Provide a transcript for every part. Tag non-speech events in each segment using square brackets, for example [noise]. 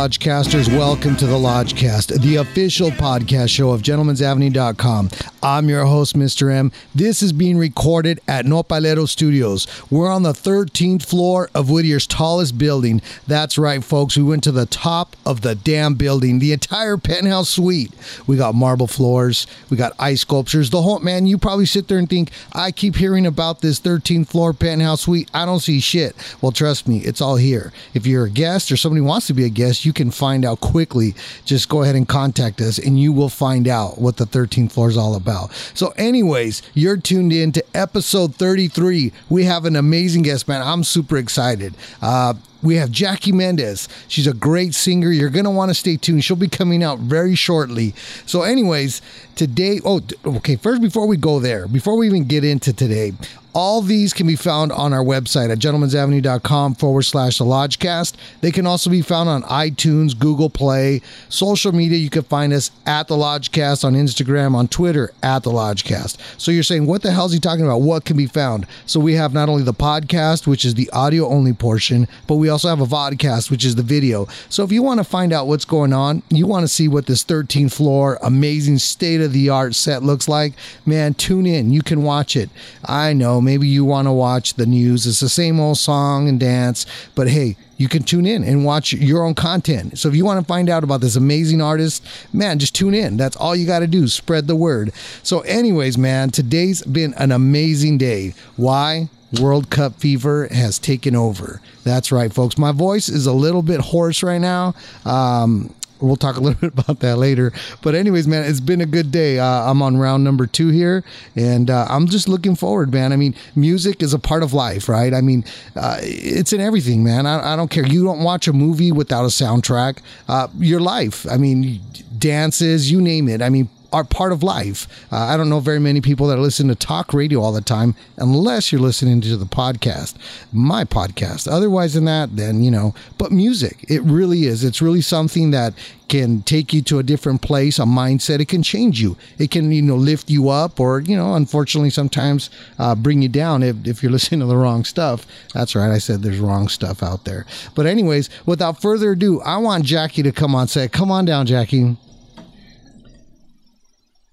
Lodgecasters, welcome to the Lodgecast, the official podcast show of gentlemen'savenue.com. I'm your host, Mr. M. This is being recorded at Nopalero Studios. We're on the 13th floor of Whittier's tallest building. That's right, folks. We went to the top of the damn building, the entire penthouse suite. We got marble floors, we got ice sculptures. The whole man, you probably sit there and think, I keep hearing about this 13th floor penthouse suite. I don't see shit. Well, trust me, it's all here. If you're a guest or somebody wants to be a guest, you can find out quickly. Just go ahead and contact us, and you will find out what the 13th floor is all about. So, anyways, you're tuned in to episode 33. We have an amazing guest, man. I'm super excited. Uh, we have Jackie Mendez. She's a great singer. You're going to want to stay tuned. She'll be coming out very shortly. So, anyways, today, oh, okay, first, before we go there, before we even get into today, all these can be found on our website at gentlemen'savenue.com forward slash the lodgecast. They can also be found on iTunes, Google Play, social media. You can find us at the lodgecast on Instagram, on Twitter at the lodgecast. So you're saying, what the hell is he talking about? What can be found? So we have not only the podcast, which is the audio only portion, but we also have a vodcast, which is the video. So if you want to find out what's going on, you want to see what this 13th floor amazing state of the art set looks like, man, tune in. You can watch it. I know maybe you want to watch the news. It's the same old song and dance, but hey, you can tune in and watch your own content. So if you want to find out about this amazing artist, man, just tune in. That's all you got to do. Spread the word. So, anyways, man, today's been an amazing day. Why? World Cup fever has taken over. That's right, folks. My voice is a little bit hoarse right now. Um, we'll talk a [laughs] little bit about that later. But anyways, man, it's been a good day. Uh, I'm on round number two here, and uh, I'm just looking forward, man. I mean, music is a part of life, right? I mean, uh, it's in everything, man. I, I don't care. You don't watch a movie without a soundtrack. Uh, your life, I mean, dances, you name it. I mean, are part of life. Uh, I don't know very many people that listen to talk radio all the time, unless you're listening to the podcast, my podcast. Otherwise than that, then you know. But music, it really is. It's really something that can take you to a different place, a mindset. It can change you. It can you know lift you up, or you know, unfortunately, sometimes uh, bring you down if if you're [laughs] listening to the wrong stuff. That's right. I said there's wrong stuff out there. But anyways, without further ado, I want Jackie to come on set. Come on down, Jackie.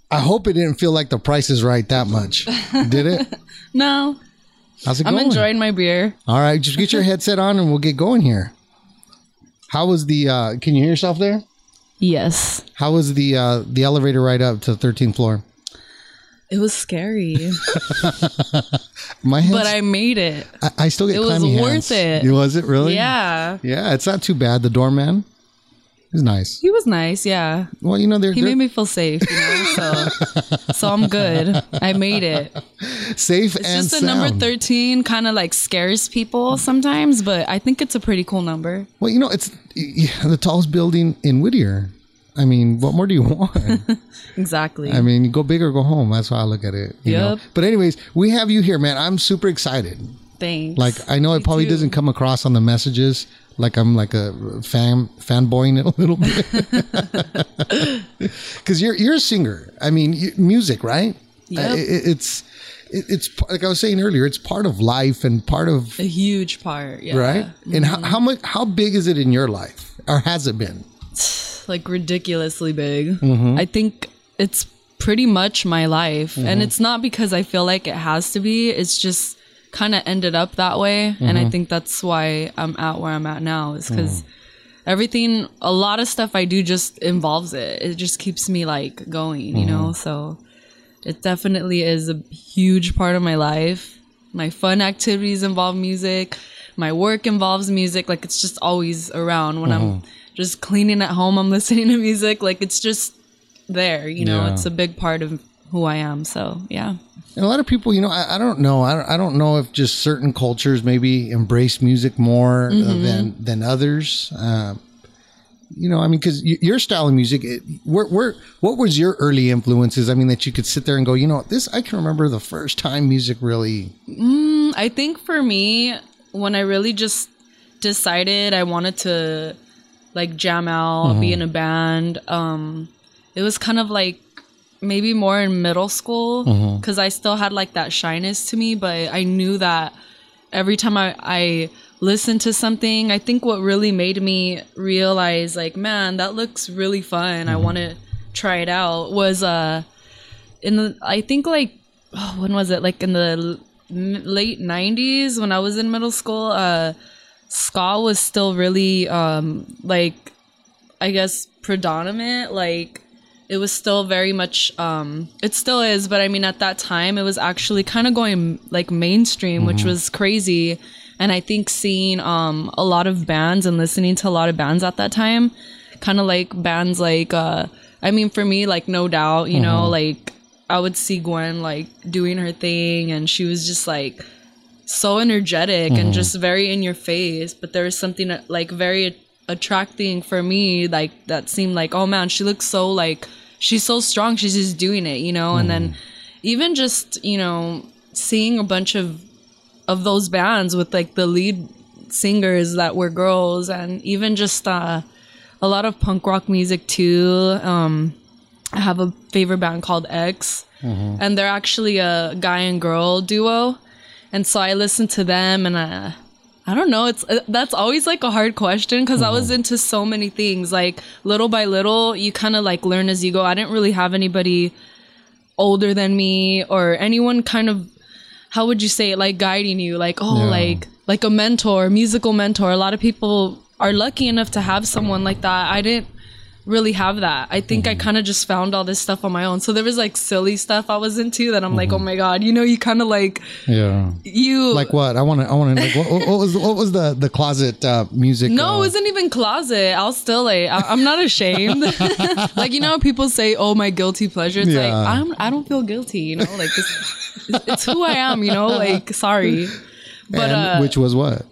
I hope it didn't feel like the price is right that much. Did it? [laughs] No, How's it I'm going? enjoying my beer. All right, just get your [laughs] headset on and we'll get going here. How was the uh can you hear yourself there? Yes. How was the uh the elevator ride up to the 13th floor? It was scary, [laughs] My hands but I made it. I, I still get it was worth hands. it. Was it really? Yeah. Yeah, it's not too bad. The doorman is nice. He was nice, yeah. Well, you know they're, He they're made me feel safe, you know. So, so I'm good. I made it. safe It's and just the number thirteen kind of like scares people sometimes, but I think it's a pretty cool number. Well, you know it's the tallest building in Whittier. I mean, what more do you [laughs] want? [laughs] Exactly. I mean, go big or go home. That's how I look at it. You know? Yep. But anyways, we have you here, man. I'm super excited. Thanks. Like I know it probably doesn't come across on the messages like I'm like a fan fanboying it a little bit. [laughs] Because you're you're a singer. I mean, music, right? Yep. Uh, it- it's it, it's like I was saying earlier. It's part of life and part of a huge part. Yeah. right. And how, how much how big is it in your life, or has it been? [sighs] like ridiculously big. Mm-hmm. I think it's pretty much my life. Mm-hmm. And it's not because I feel like it has to be, it's just kind of ended up that way. And Mm-hmm. I think that's why I'm at where I'm at now, is because Mm. everything, a lot of stuff I do just involves it. It just keeps me like going, you Mm-hmm. know? So it definitely is a huge part of my life. My fun activities involve music. My work involves music. Like it's just always around. When I'm just cleaning at home, I'm [laughs] listening to music. Like it's just there, you know, Yeah. it's a big part of who I am. So yeah. And a lot of people, you know, I, I don't know. I don't, I don't know if just certain cultures maybe embrace music more Mm-hmm. than than others. Uh, you know, I mean, because your style of music, it, where, where, what was your early influences? I mean, that you could sit there and go, you know, this I can remember the first time music really. I think for me, when I really just decided I wanted to like jam out, be in a band, um, it was kind of like maybe more in middle school Mm-hmm. because I still had like that shyness to me, but I knew that every time I, I listened to something, I think what really made me realize like, man, that looks really fun. I Mm-hmm. want to try it out was uh in the I think like oh, when was it like in the late 90s when I was in middle school uh ska was still really um like I guess predominant like it was still very much um it still is but I mean at that time it was actually kind of going like mainstream which was crazy. And I think seeing um a lot of bands and listening to a lot of bands at that time kind of like bands like uh I mean for me like no doubt you know like I would see Gwen like doing her thing and she was just like so energetic and just very in your face but there was something that, like very attracting for me like that seemed like oh man she looks so like she's so strong she's just doing it you know? And then even just you know seeing a bunch of of those bands with like the lead singers that were girls and even just uh a lot of punk rock music too. Um i have a favorite band called x and they're actually a guy and girl duo. And so I listened to them and I I don't know. It's uh, that's always like a hard question cuz I was into so many things like little by little you kind of like learn as you go. I didn't really have anybody older than me or anyone kind of how would you say it like guiding you? Like oh Yeah. like like a mentor musical mentor. A lot of people are lucky enough to have someone like that. I didn't really have that. I think I kind of just found all this stuff on my own. So there was like silly stuff I was into that I'm like, oh my god, you know, you kind of like Yeah. you Like what? I want to. I want to. Like, what, what was what was the the closet uh, music? No, uh, it wasn't even closet. I'll still like I, I'm not ashamed. [laughs] like you know, people say, "Oh, my guilty pleasure." It's like Yeah. I'm I don't feel guilty. You know, like it's, it's who I am. You know, like sorry, [laughs] but and uh, which was what?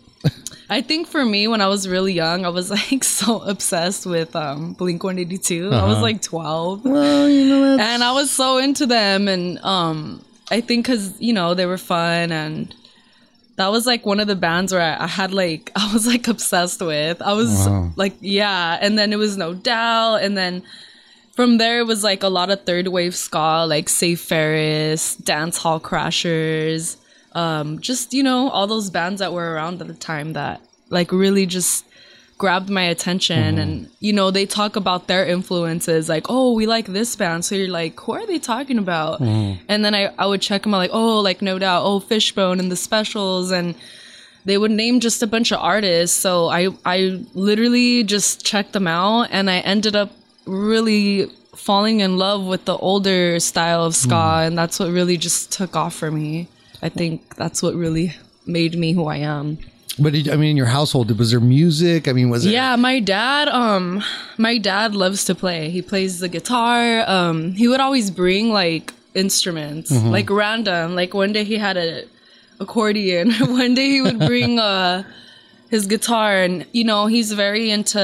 I think for me, when I was really young, I was [laughs] like so obsessed with um, Blink 182. I Uh-huh. was like 12. Well, you know and I was so into them, and um, I think because you know they were fun, and that was like one of the bands where I, I had like [laughs] I was like obsessed with. I was Wow. like, yeah, and then it was No Doubt, and then from there it was like a lot of third wave ska, like Save Ferris, Dance Hall Crashers, um, just you know all those bands that were around at the time that like really just grabbed my attention mm-hmm. and you know they talk about their influences like oh we like this band. So you're like who are they talking about? Mm-hmm. And then I, I would check them out like oh like no doubt oh fishbone and the specials and they would name just a bunch of artists. So i i literally just checked them out and i ended up really falling in love with the older style of ska mm-hmm. and that's what really just took off for me i think that's what really made me who i am But did, I mean, in your household, was there music? I mean, was it? yeah, my dad, um, my dad loves to play. He plays the guitar. Um, he would always bring like instruments, like random. Like one day he had a accordion. [laughs] one day he would bring [laughs] uh his guitar, and you know he's very into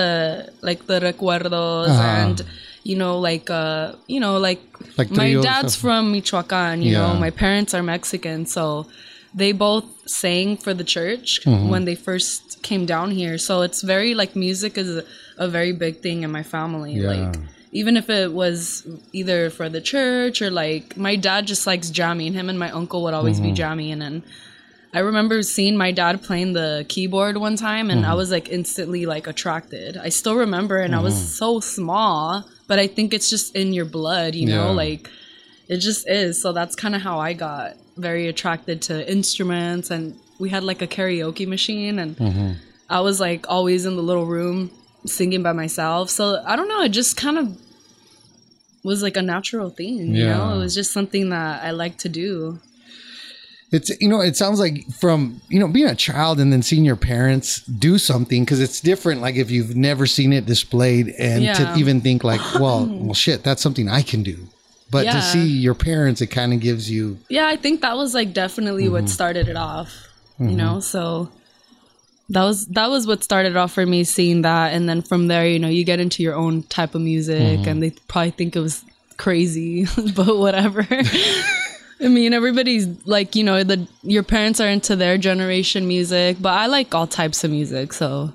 like the recuerdos Uh-huh. and you know like uh you know like, Like my dad's from Michoacan. You Yeah. know my parents are Mexican, so they both sang for the church Mm-hmm. when they first came down here. So it's very like music is a, a very big thing in my family. Yeah. Like even if it was either for the church or like my dad just likes jamming. Him and my uncle would always Mm-hmm. be jamming and I remember seeing my dad playing the keyboard one time and Mm-hmm. I was like instantly like attracted. I still remember and I was Mm-hmm. so small, but I think it's just in your blood, you know, like it just is. So that's kind of how I got very attracted to instruments and we had like a karaoke machine and I was like always in the little room singing by myself. So I don't know, it just kind of was like a natural thing, you know? It was just something that I like to do. It's you know, it sounds like from you know being a child and then seeing your parents do something because it's different. Like if you've never seen it displayed, and Yeah. to even think like, [laughs] well, well, shit, that's something I can do. But to see your parents, it kind of gives you Yeah, I think that was like definitely what mm-hmm. started it off. You mm-hmm. know, so that was that was what started off for me seeing that and then from there, you know, you get into your own type of music mm-hmm. and they probably think it was crazy, [laughs] but whatever. [laughs] I mean, everybody's like, you know, the your parents are into their generation music, but I like all types of music, so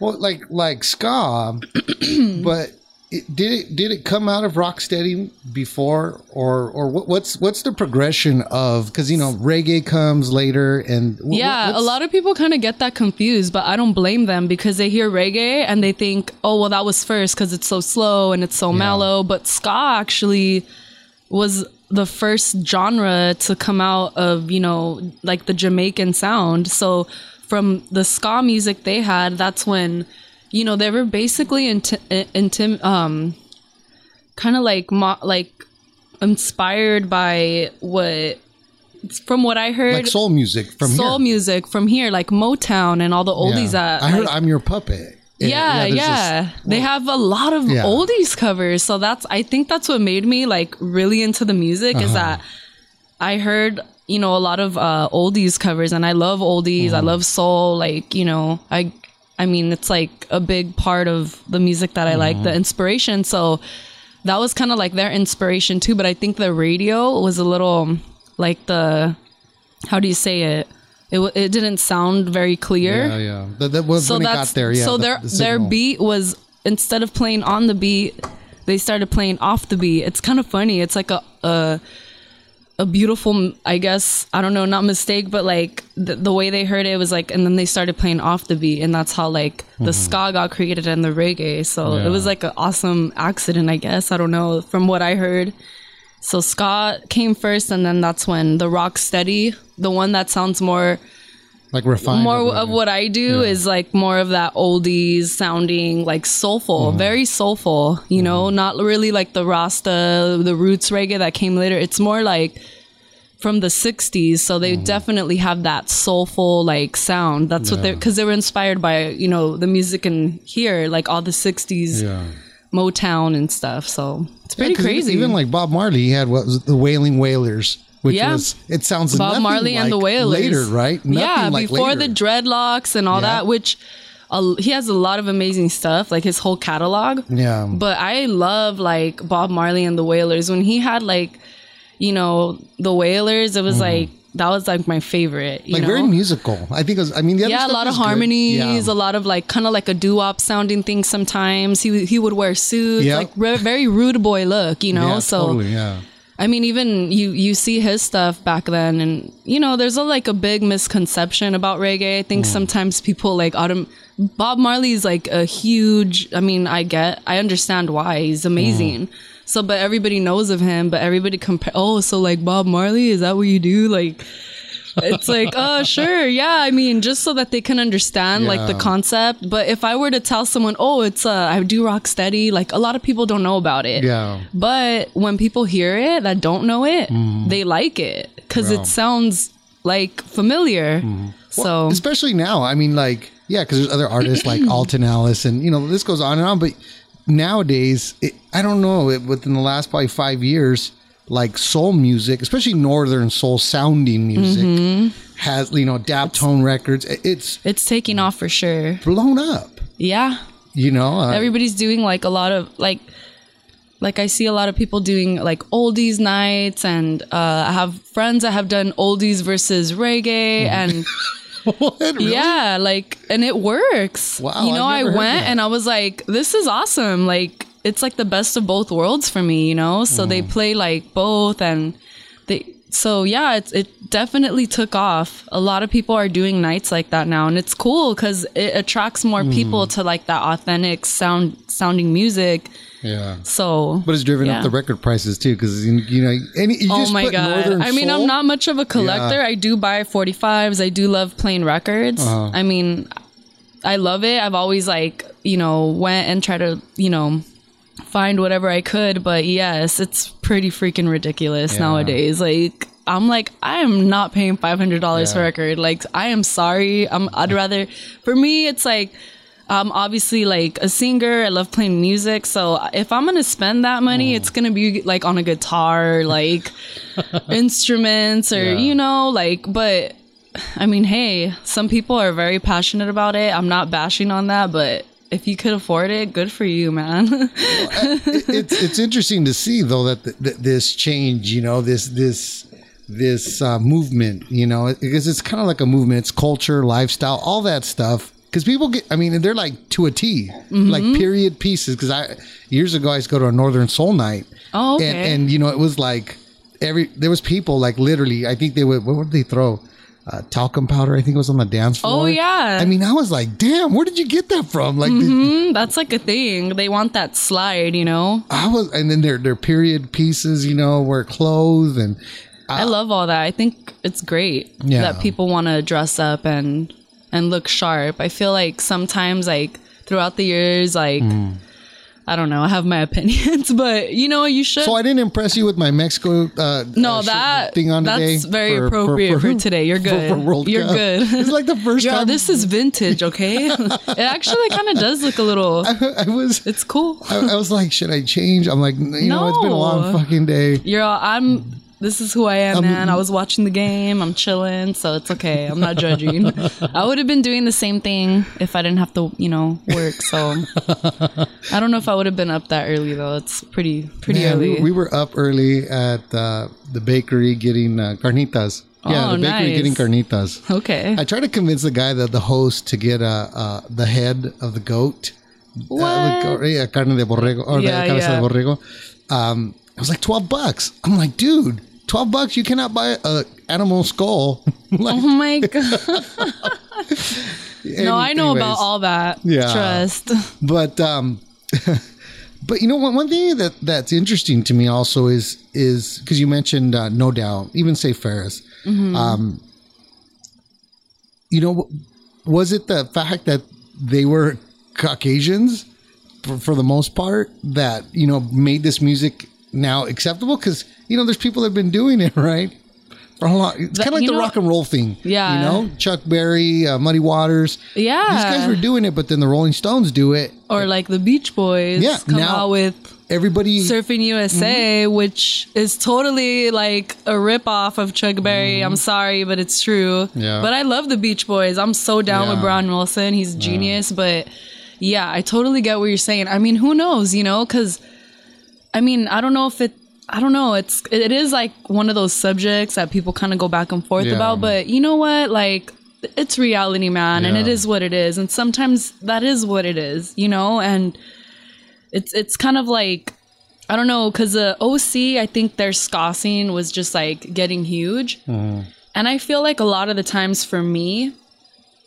well, like like ska, [clears throat] but it, did it did it come out of Rocksteady before, or or what, what's what's the progression of because you know reggae comes later and Yeah, a lot of people kind of get that confused, but I don't blame them because they hear reggae and they think, oh, well, that was first because it's so slow and it's so mellow. But ska actually was the first genre to come out of, you know, like the Jamaican sound. So from the ska music they had, that's when, you know, they were basically inti- intim- um, kind of like, mo- like inspired by what, from what I heard like soul music from soul here. music from here, like Motown and all the oldies Yeah. that I heard like- I'm your puppet. Yeah, there's yeah. this- they have a lot of Yeah. oldies covers. So that's I think that's what made me like really into the music Uh-huh. is that I heard, you know, a lot of uh oldies covers and I love oldies. Mm-hmm. I love soul, like, you know, I I mean, it's like a big part of the music that I like, Mm-hmm. the inspiration. So that was kind of like their inspiration too, but I think the radio was a little like the how do you say it? It, w- it didn't sound very clear Yeah, yeah. That, that was so when it got there. Yeah. so the- their the their beat was instead of playing on the beat they started playing off the beat it's kind of funny it's like a a, a beautiful i guess i don't know not mistake but like the, the way they heard it was like and then they started playing off the beat and that's how like the mm-hmm. ska got created and the reggae so. Yeah. it was like an awesome accident i guess i don't know from what i heard so ska came first and then that's when the rock steady the one that sounds more like refined. more or of what I do is like more of that oldies sounding like soulful, Mm-hmm. very soulful, you know, not really like the Rasta, the roots reggae that came later. It's more like from the 60s. So they Mm-hmm. definitely have that soulful like sound. That's what they're cuz they were inspired by, you know, the music in here, like all the 60s Yeah. Motown and stuff. So it's pretty Yeah, crazy. Even like Bob Marley, he had what was it, the Wailing Wailers, which Yeah. was it sounds Bob Marley and the like Wailers. later, right? Nothing yeah, like before later. the dreadlocks and all Yeah. that, which uh, he has a lot of amazing stuff, like his whole catalog. Yeah. But I love like Bob Marley and the Wailers when he had like, you know, the Wailers. It was like that was like my favorite. You like know? very musical. I think it was. I mean, the other yeah, a lot of harmonies, Yeah. a lot of like kind of like a doo-wop sounding thing. Sometimes he he would wear suits, Yep. like re- very rude boy look, you know. Yeah, so totally, yeah. I mean, even you you see his stuff back then, and you know, there's a like a big misconception about reggae. I Mm. think sometimes people like autumn. Bob Marley is like a huge. I mean, I get, I understand why he's amazing. So, but everybody knows of him. But everybody compare. Oh, so like Bob Marley, is that what you do? Like, it's like, [laughs] oh, sure, yeah. I mean, just so that they can understand like the Yeah. concept. But if I were to tell someone, oh, it's uh, I do rock steady, like a lot of people don't know about it. Yeah. But when people hear it that don't know it, Mm-hmm. they like it because Yeah. it sounds like familiar. Mm-hmm. So especially now. I mean, like, yeah, because there's other artists like [clears throat] Alton Ellis, and you know, this goes on and on. But nowadays, it, I don't know. It, within the last probably five years, like soul music, especially northern soul sounding music, Mm-hmm. has you know Daptone Records. it- It's it's taking off for sure. blown up. Yeah. You know, uh, Everybody's doing like a lot of like like I see a lot of people doing like oldies nights and uh, I have friends that have done oldies versus reggae and [laughs] what, [laughs] really? Yeah, like, and it works. Wow, you know, I went and I was like, this is awesome. Like, it's like the best of both worlds for me, you know? So Mm. they play like both and they, so yeah, it's, it definitely took off. A lot of people are doing nights like that now and it's cool because it attracts more Mm. people to like that authentic sound, sounding music. Yeah. So, But it's driven yeah. up the record prices too, because you know, any you Oh just my god! Northern I mean, Soul- I'm not much of a collector. Yeah. I do buy 45s. I do love playing records. Uh-huh. I mean, I love it. I've always like you know went and tried to you know find whatever I could. But yes, it's pretty freaking ridiculous Yeah. nowadays. Like. I'm like I am not paying five hundred dollars for a record. Like I am sorry. I'm. I'd rather. For me, it's like I'm obviously like a singer. I love playing music. So if I'm gonna spend that money, it's gonna be like on a guitar, like [laughs] instruments, or Yeah. you know, like. But I mean, hey, some people are very passionate about it. I'm not bashing on that, but if you could afford it, good for you, man. [laughs] It- it's it's interesting to see though that th- th- this change, you know, this this this uh, movement, you know, because it's kind of like a movement. It's culture, lifestyle, all that stuff because people get. I mean, they're like to a T, Mm-hmm. like period pieces. Because I years ago I used to go to a Northern Soul night. Oh, okay. And, and you know it was like every there was people like literally. I think they would. What would they throw? Uh, talcum powder. I think it was on the dance floor. Oh, yeah. I mean, I was like, damn, where did you get that from? Like, did- Mm, that's like a thing. They want that slide, you know. I was, and then their their period pieces, you know, were clothes and. I love all that. I think it's great Yeah. that people want to dress up and and look sharp. I feel like sometimes like throughout the years like Mm. I don't know, I have my [laughs] opinions, but you know, you should So I didn't impress you with my Mexico uh, No, uh, that thing on today. that's very appropriate for, today. You're [laughs] good. for You're Cup. good. It's like the first [laughs] Yo, time this is vintage, okay? it actually kind of does look a little. I was. It's cool. I, I was like, should I change? I'm like, you know, it's been a long fucking day. You're all, I'm. This is who I am, Um, man. I was watching the game. I'm chilling, so it's okay. I'm not judging. [laughs] I would have been doing the same thing if I didn't have to, you know, work. So [laughs] I don't know if I would have been up that early though. It's pretty pretty early. we, we were up early at uh, the bakery getting uh, carnitas. Yeah, Oh, the bakery nice. getting carnitas. okay. I tried to convince the guy, that the host, to get uh, uh, the head of the goat. What? Uh, yeah, carne de borrego or Yeah, the cabeza yeah. de borrego. Um, it was like twelve bucks. I'm like, dude, twelve bucks. You cannot buy a animal skull. [laughs] like, oh my god. [laughs] no, I know about all that. Yeah. Trust. [laughs] But um, but you know one one thing that that's interesting to me also is is because you mentioned uh, no doubt even Save Ferris. Um, you know, was it the fact that they were Caucasians for, for the most part that you know made this music now acceptable? Because you know, there's people that have been doing it [laughs] right. For a long, it's kind of like the know- rock and roll thing, Yeah. You know, Chuck Berry, uh, Muddy Waters, Yeah. these guys were doing it, but then the Rolling Stones do it. or like the Beach Boys Yeah, come now- out with Everybody, Surfing USA, Mm-hmm. which is totally like a ripoff of Chuck Berry. I'm sorry, but it's true. Mm-hmm. Yeah. But I love the Beach Boys. I'm so down with Brian Wilson. He's genius. But yeah, I totally get what you're saying. I mean, who knows, you know? Because, I mean, I don't know if it. I don't know. It's it is like one of those subjects that people kind of go back and forth Yeah. about. But you know what? Like, it's reality, man, and it is what it is. And sometimes that is what it is, you know. And it's it's kind of like I don't know because the OC I think their ska scene was just like getting huge, mm-hmm. and I feel like a lot of the times for me,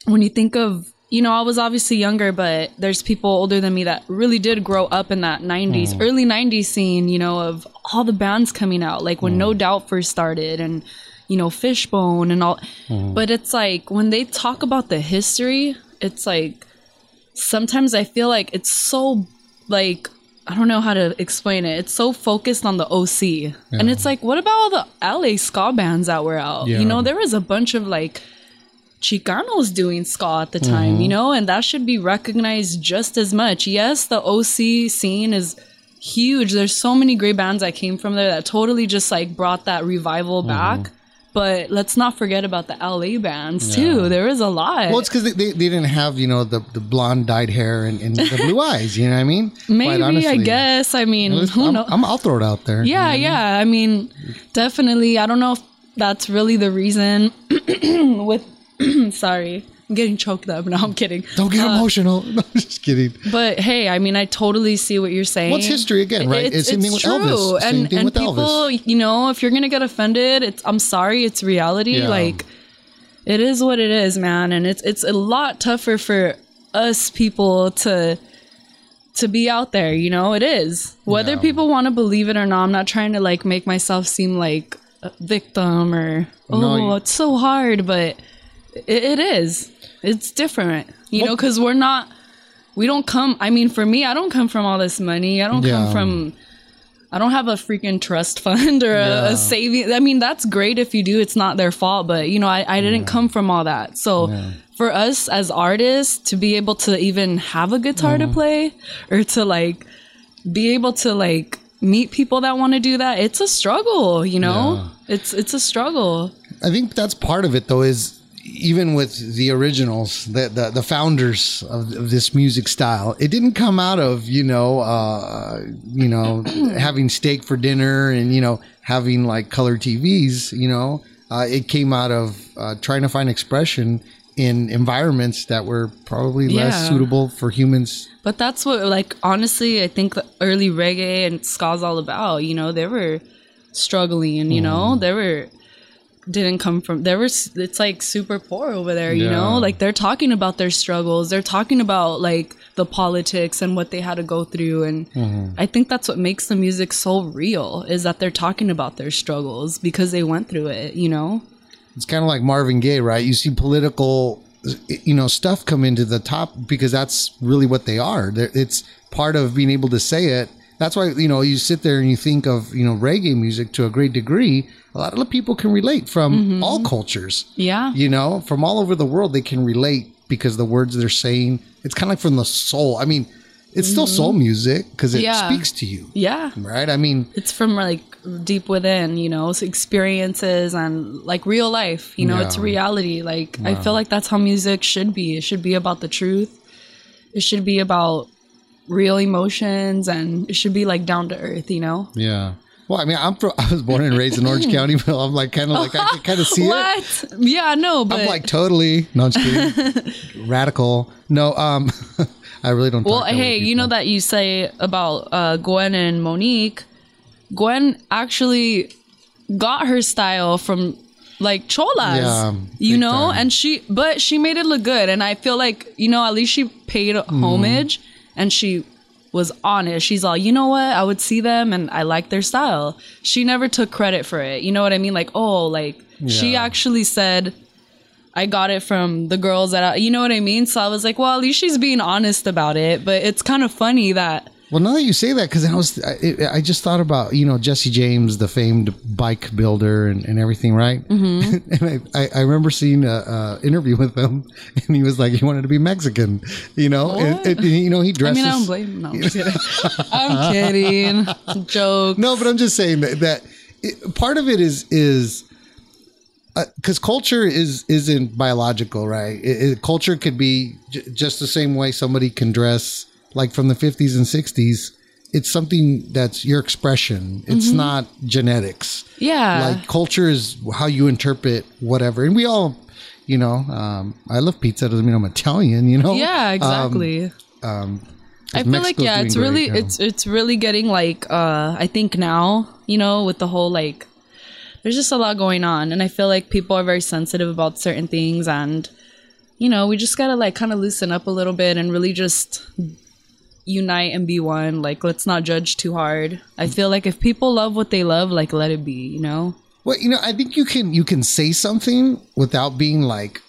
when you think of you know I was obviously younger, but there's people older than me that really did grow up in that '90s, mm. early '90s scene, you know, of all the bands coming out, like when mm. No Doubt first started and. You know, Fishbone and all, mm. but it's like when they talk about the history, it's like sometimes I feel like it's so like I don't know how to explain it. It's so focused on the OC. And it's like, what about all the LA ska bands that were out? Yeah. You know, there was a bunch of like Chicanos doing ska at the time, Mm-hmm. you know, and that should be recognized just as much. Yes, the OC scene is huge. There's so many great bands that came from there that totally just like brought that revival Mm-hmm. back. But let's not forget about the LA bands too. There is a lot. well, it's because they, they, they didn't have you know the, the blonde dyed hair and, and the blue [laughs] eyes. You know what I mean? Maybe I guess. I mean, who I'm, knows? I'm, I'll throw it out there. Yeah, yeah. I mean, definitely. I don't know if that's really the reason. [clears throat] with, [clears throat] sorry, I'm getting choked up. [laughs] No, I'm kidding. Don't get uh, emotional. [laughs] No, I'm just kidding. But hey, I mean, I totally see what you're saying. What's history again, right? It's, It's it's with true. Elvis. Same And and people, Elvis. you know, if you're gonna get offended, it's I'm sorry, it's reality. Yeah. Like, it is what it is, man. And it's it's a lot tougher for us people to to be out there. You know, it is. Whether Yeah. people want to believe it or not, I'm not trying to like make myself seem like a victim or oh, No, you- it's so hard, but it, it is. It's different, you know, because we're not. We don't come. I mean, for me, I don't come from all this money. I don't Yeah. come from. I don't have a freaking trust [laughs] fund or a, Yeah. a saving. I mean, that's great if you do. It's not their fault, but you know, I, I didn't come from all that. So for us as artists to be able to even have a guitar Mm-hmm. to play or to like be able to like meet people that want to do that, it's a struggle. You know, it's it's a struggle. I think that's part of it, though, is even with the originals, the the, the founders of, of this music style, it didn't come out of you know, uh, you know, [clears throat] having steak for dinner and you know having like color TVs. You know, uh, it came out of uh, trying to find expression in environments that were probably less Yeah. suitable for humans. But that's what, like, honestly, I think the early reggae and ska's all about. You know, they were struggling, and you Mm. know, they were didn't come from. There was. It's like super poor over there. You Yeah. know, like they're talking about their struggles. They're talking about like the politics and what they had to go through. And Mm-hmm. I think that's what makes the music so real is that they're talking about their struggles because they went through it. You know. It's kind of like Marvin Gaye, right? You see political, you know, stuff come into the top because that's really what they are. It's part of being able to say it. That's why you know you sit there and you think of you know reggae music to a great degree. A lot of the people can relate from mm-hmm. all cultures. Yeah. You know, from all over the world, they can relate because the words they're saying. It's kind of like from the soul. I mean, it's still mm-hmm. soul music because it Yeah. speaks to you, Yeah. right? I mean, it's from like deep within you know experiences and like real life you know it's reality like i feel like that's how music should be it should be about the truth it should be about real emotions and it should be like down to earth you know yeah. Well, I mean, I'm from, [laughs] I was born and raised in Orange County, but I'm like kind of like I can kind of see it. [laughs] what yeah no but I'm like totally no, I'm just kidding. [laughs] Radical. No, um, I really don't. well that hey you know that you say about uh gwen and monique gwen actually got her style from like cholas Yeah, you know time. and she but she made it look good and i feel like you know at least she paid Mm-hmm. homage and she was honest she's all you know what? I would see them and i like their style. She never took credit for it. You know what i mean? Like oh like she actually said I got it from the girls that I, you know what I mean. So I was like, well, at least she's being honest about it. But it's kind of funny that Well, now that you say that, because I was, I, I just thought about you know Jesse James, the famed bike builder, and, and everything, right? Mm-hmm. [laughs] and I, I, I remember seeing a, a interview with him, and he was like, he wanted to be Mexican, you know, and, and, you know he I dresses. mean, I don't blame. No, I'm kidding. [laughs] I'm kidding. [laughs] Joke. No, but I'm just saying that, that it, part of it is is because culture is isn't biological, right? It, it- culture could be j- just the same way somebody can dress, like from the 50s and 60s. It's something that's your expression. It's Mm-hmm. not genetics. Yeah. Like culture is how you interpret whatever, and we all, you know, um, I love pizza. Doesn't mean I'm Italian, you know. yeah. Um, Exactly. I feel like yeah, it's really it's it's really getting like uh I think now you know with the whole like there's just a lot going on and I feel like people are very sensitive about certain things and you know we just gotta like kind of loosen up a little bit and really just unite and be one like let's not judge too hard i feel like if people love what they love like let it be you know Well, you know, I think you can you can say something without being like,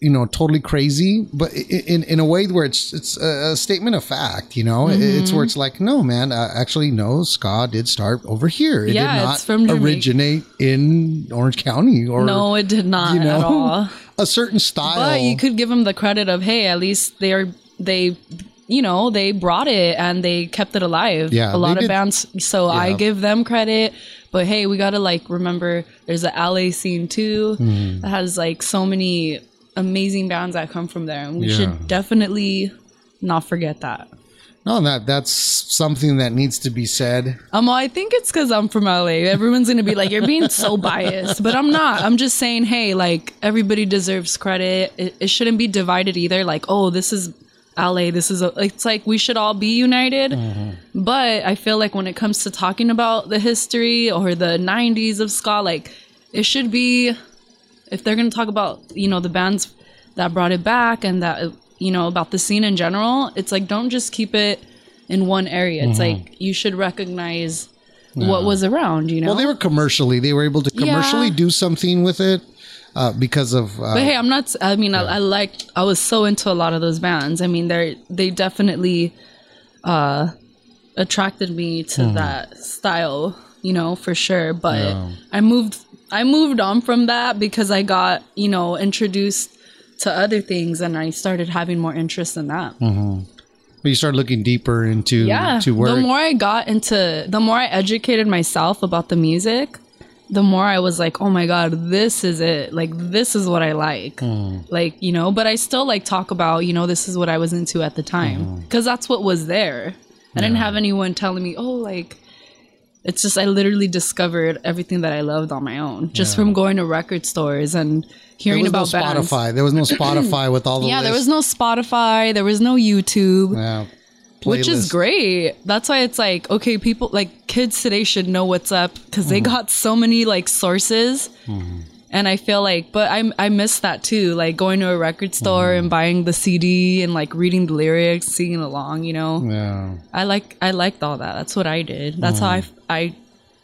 you know, totally crazy, but in in a way where it's it's a statement of fact. You know, it's where it's like, no, man, uh, actually, no, ska did start over here. It Yeah, did not it's from Jamaica. originate in Orange County or no it did not you know at all [laughs] a certain style. But you could give them the credit of, hey, at least they're they, you know, they brought it and they kept it alive. Yeah, a lot of did- bands. So I give them credit. But hey, we gotta like remember there's a LA scene too Mm-hmm. that has like so many amazing bands that come from there, and we Yeah. should definitely not forget that. no, that that's something that needs to be said. Um, I think it's because I'm from LA. Everyone's gonna be like, "You're being so [laughs] biased," but I'm not. I'm just saying, hey, like everybody deserves credit. It, it shouldn't be divided either. Like, oh, this is LA. This is. A, it's like we should all be united. Mm-hmm. But I feel like when it comes to talking about the history or the '90s of ska, like it should be. If they're gonna talk about you know the bands that brought it back and that you know about the scene in general, it's like don't just keep it in one area. It's mm-hmm. like you should recognize what was around, you know. Well, they were commercially they were able to commercially Yeah. do something with it uh, because of. Uh, but hey, I'm not. I mean, I, I like. I was so into a lot of those bands. I mean, they're they definitely uh, attracted me to that style, you know, for sure. But Yeah. I moved. I moved on from that because I got you know introduced to other things, and I started having more interest in that. But you start looking deeper into yeah to where the more i got into the more i educated myself about the music the more i was like oh my god this is it like this is what i like Hmm. like you know but i still like talk about you know this is what i was into at the time because that's what was there i didn't have anyone telling me oh like it's just I literally discovered everything that I loved on my own just Yeah. from going to record stores and There hearing was no about bands. Spotify. There was no [clears throat] Spotify with all the Yeah, there was no Spotify, there was no YouTube. Yeah, which is great. That's why it's like, okay, people like kids today should know what's up because they Mm-hmm. got so many like sources. And I feel like, but I I miss that too, like going to a record store Mm-hmm. and buying the CD and like reading the lyrics, singing along. You know, Yeah. I like I liked all that. That's what I did. That's how I Mm-hmm. I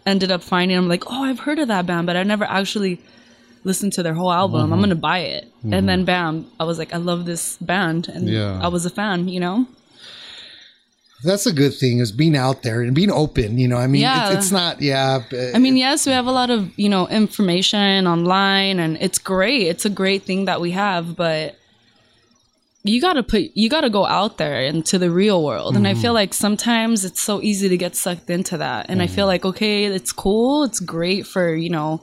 ended up finding. I'm like, oh, I've heard of that band, but I never actually listened to their whole album. Mm-hmm. I'm gonna buy it, and then bam, I was like, I love this band, and Yeah. I was a fan. You know. That's a good thing is being out there and being open. You know, I mean, Yeah. it's, it's not. Yeah. I mean, yes, we have a lot of, you know, information online and it's great. It's a great thing that we have, but you got to put you got to go out there into the real world. And I feel like sometimes it's so easy to get sucked into that. And I feel like okay, it's cool, it's great for, you know,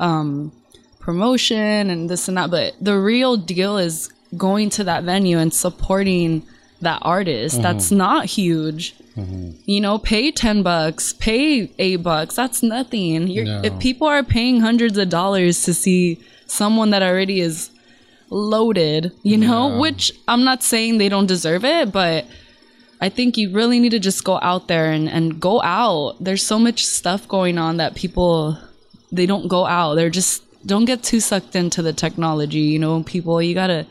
um promotion and this and that, but the real deal is going to that venue and supporting that artist that's mm-hmm. not huge. Mm-hmm. You know pay 10 bucks pay 8 bucks that's nothing. You're, No. if people are paying hundreds of dollars to see someone that already is loaded you know which i'm not saying they don't deserve it but i think you really need to just go out there and, and go out. There's so much stuff going on that people they don't go out. They're just don't get too sucked into the technology you know people. You gotta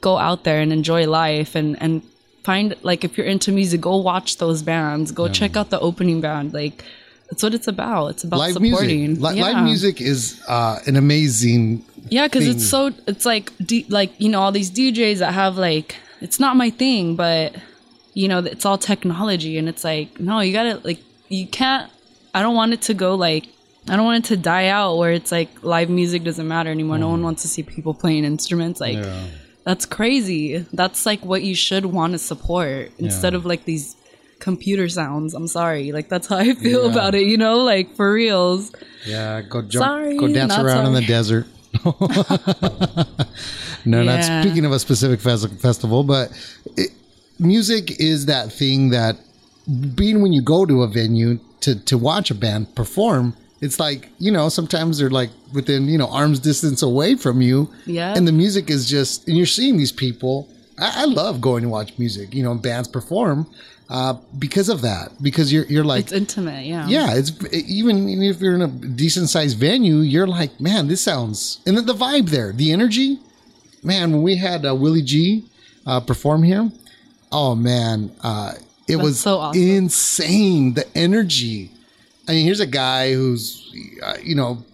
go out there and enjoy life and and find like if you're into music go watch those bands go check out the opening band like that's what it's about it's about live supporting music. Li- yeah. Live music is uh, an amazing. yeah because it's so it's like D, like you know all these djs that have like it's not my thing but you know it's all technology and it's like no you gotta like you can't i don't want it to go like i don't want it to die out where it's like live music doesn't matter anymore no one wants to see people playing instruments like Yeah. That's crazy. That's like what you should want to support instead Yeah. of like these computer sounds. I'm sorry. Like that's how I [laughs] feel Yeah. about it, you know, like for reals. Yeah, go jump, Sorry, go dance around in the desert. [laughs] no, not speaking of a specific fes- festival, but it, music is that thing that being when you go to a venue to to watch a band perform. It's like you know sometimes they're like within you know arms distance away from you, Yeah. and the music is just and you're seeing these people. I, I love going to watch music, you know, bands perform uh, because of that. Because you're you're like It's intimate, yeah. yeah, it's even even if you're in a decent sized venue, you're like, man, this sounds and then the vibe there, the energy, man. When we had uh, Willie G uh, perform here, oh man, uh, it was so awesome. insane. The energy. I mean, here's a guy who's uh, you know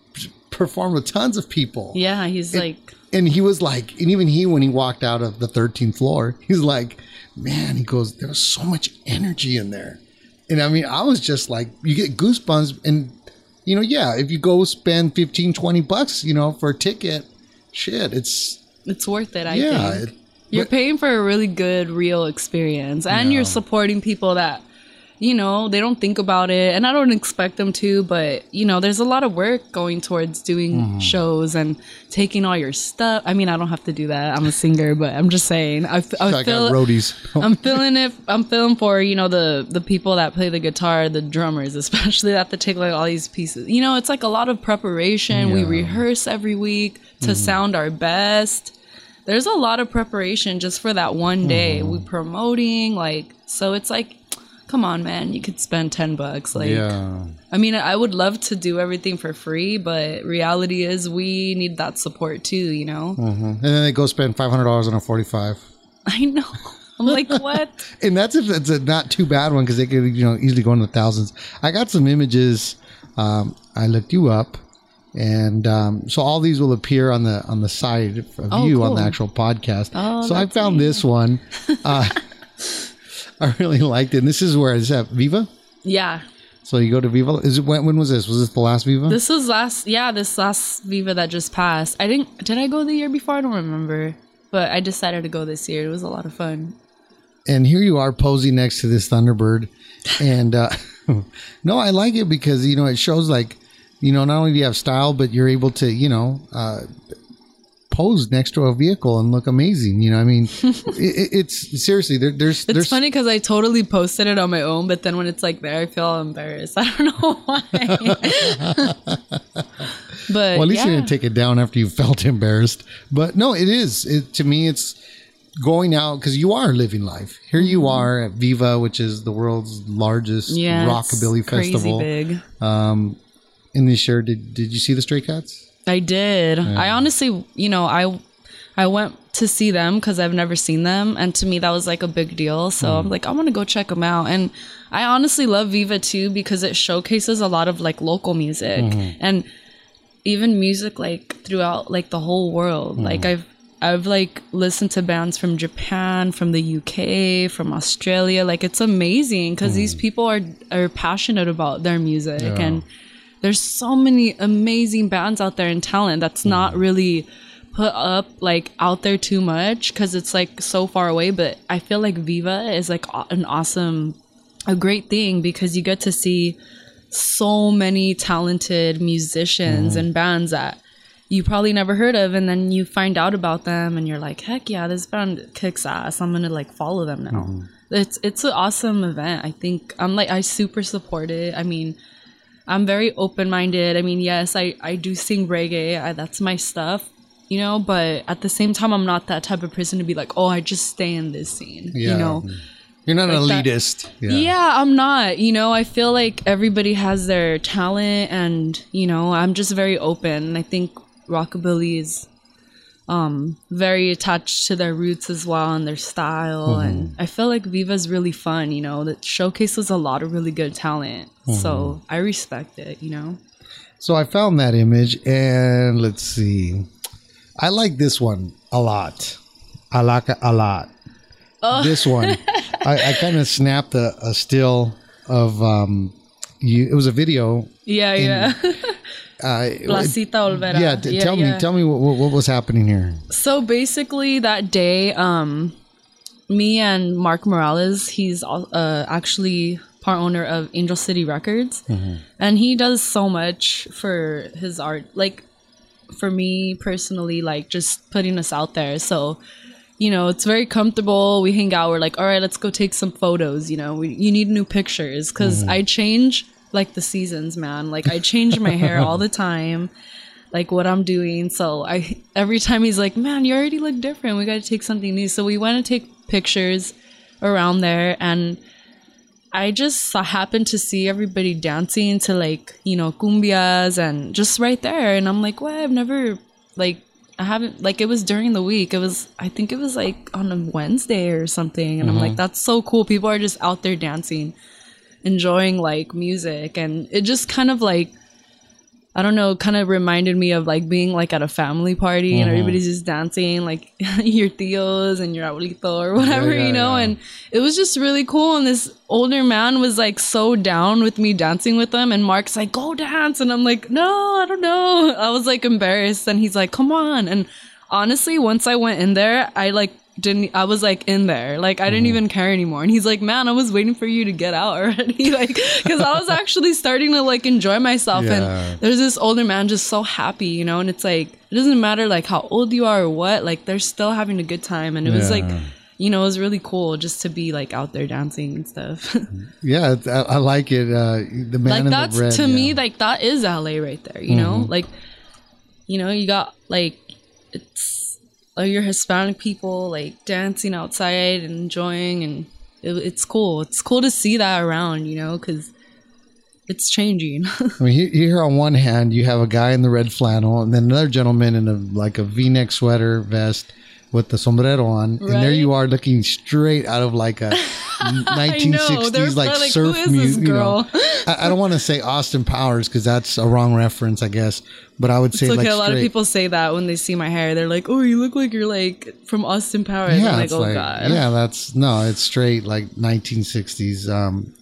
performed with tons of people. Yeah, he's It- like And he was like, and even he, when he walked out of the 13th floor, he's like, man, he goes, there was so much energy in there. And I mean, I was just like, you get goosebumps. And, you know, yeah, if you go spend 15, 20 bucks, you know, for a ticket, shit, it's, it's worth it, I yeah. think. It, You're but- paying for a really good real experience and you're supporting people that you know they don't think about it and i don't expect them to but you know there's a lot of work going towards doing Mm-hmm. shows and taking all your stuff i mean i don't have to do that i'm a singer but i'm just saying i, f- I I feel got roadies. [laughs] i'm feeling it i'm feeling for you know the the people that play the guitar the drummers especially that have to take like all these pieces you know it's like a lot of preparation we Yeah. Mm-hmm. rehearse every week to sound our best there's a lot of preparation just for that one day Mm-hmm. we promoting like so it's like come on man you could spend 10 bucks like yeah. i mean i would love to do everything for free but reality is we need that support too you know Mhm. And then they go spend $500 on a 45. [laughs] i know i'm like what [laughs] and that's if it's a not too bad one because they could you know easily go into the thousands. I got some images. Um, I looked you up, and um, so all these will appear on the on the side of Oh, you on the actual podcast. Oh, so I found this one. [laughs] Uh, [laughs] I really liked it. And this is where it's at Viva. yeah So you go to Viva. Is it when, when was this? Was this the last Viva? this was last yeah this last viva that just passed i didn't did i go the year before i don't remember but i decided to go this year it was a lot of fun and here you are posing next to this Thunderbird, and uh, [laughs] no, I like it because you know it shows like you know not only do you have style, but you're able to you know uh, pose next to a vehicle and look amazing. You know, I mean, [laughs] it, it's seriously there, there's It's there's funny because I totally posted it on my own, but then when it's like there, I feel embarrassed. [laughs] I don't know why. [laughs] but Well, at least you didn't take it down after you felt embarrassed. But no, it is. It, to me, it's going out because you are living life. Here you are at Viva, which is the world's largest Mm-hmm. yeah, rockabilly festival. big. Um, in this year, did did you see the Stray Cats? I did. I honestly, you know, I I went to see them because I've never seen them, and to me that was like a big deal. So hmm. I'm like, I want to go check them out, and I honestly love Viva too because it showcases a lot of like local music hmm. and even music like throughout like the whole world. Hmm. Like I've I've like listened to bands from Japan, from the UK, from Australia. Like it's amazing because these people are are passionate about their music and there's so many amazing bands out there and talent that's mm-hmm. not really put up like out there too much because it's like so far away but i feel like viva is like an awesome a great thing because you get to see so many talented musicians mm-hmm. and bands that you probably never heard of and then you find out about them and you're like heck yeah this band kicks ass. I'm gonna like follow them now. Mm-hmm. It's it's an awesome event i think. I'm like i super support it. I mean I'm very open minded. I mean, yes, I, I do sing reggae. I, that's my stuff, you know, but at the same time, I'm not that type of person to be like, oh, I just stay in this scene, you know? You're not an Like that- elitist. Yeah. I'm not. You know, I feel like everybody has their talent and, you know, I'm just very open. And I think rockabilly is um very attached to their roots as well and their style and I feel like Viva's really fun, you know, that showcases a lot of really good talent. So I respect it, you know. So I found that image, and let's see. I like this one a lot. I like it a lot. Oh. This one, [laughs] I, I kind of snapped a, a still of um, you. It was a video. Yeah, yeah. [laughs] Uh, Placita Olvera. yeah, t- tell me, tell me what, what, was happening here. So basically, that day, um, me and Mark Morales, he's uh, actually part owner of Angel City Records, and he does so much for his art. Like for me personally, like just putting us out there. So you know, it's very comfortable. We hang out. We're like, all right, let's go take some photos. You know, we, you need new pictures because I change like the seasons, man. Like I change my hair all the time, like what I'm doing. So I every time he's like, man, you already look different. We got to take something new. So we went to take pictures around there, and I just happened to see everybody dancing to like you know cumbias and just right there, and I'm like, well, I've never like I haven't like it was during the week. It was I think it was like on a Wednesday or something, and I'm like, mm-hmm. that's so cool. People are just out there dancing, enjoying like music, and it just kind of like I don't know, kind of reminded me of like being like at a family party and mm-hmm. everybody's just dancing, like [laughs] your tios and your abuelito or whatever, yeah, you know. yeah. And it was just really cool. And this older man was like so down with me dancing with them. And Mark's like, go dance. And I'm like, no, I don't know. [laughs] I was like embarrassed. And he's like, come on. And honestly, once I went in there, I like didn't, I was like in there. Like I didn't Mm-hmm. even care anymore. And he's like, man, I was waiting for you to get out already. [laughs] like, cause I was actually starting to like enjoy myself. Yeah. And there's this older man just so happy, you know, and it's like, it doesn't matter like how old you are or what, like they're still having a good time. And it was like, you know, it was really cool just to be like out there dancing and stuff. [laughs] Yeah, it's- I, I like it. Uh, the man like in that's the red. to yeah. Mm-hmm. me like that is LA right there, you know? Like you know, you got like it's uh, your Hispanic people like dancing outside and enjoying and it, it's cool. It's cool to see that around, you know, cuz it's changing. [laughs] I mean, here, here on one hand, you have a guy in the red flannel, and then another gentleman in a like a V-neck sweater vest with the sombrero on, and there you are looking straight out of like a 1960s They were like surf music. You know. I, I don't want to say Austin Powers because that's a wrong reference, I guess. But I would say It's okay. like a lot of people say that when they see my hair. They're like, "Oh, you look like you're like from Austin Powers." Yeah, I'm like, "Oh like, god." yeah, that's no, it's straight like 1960s. Um,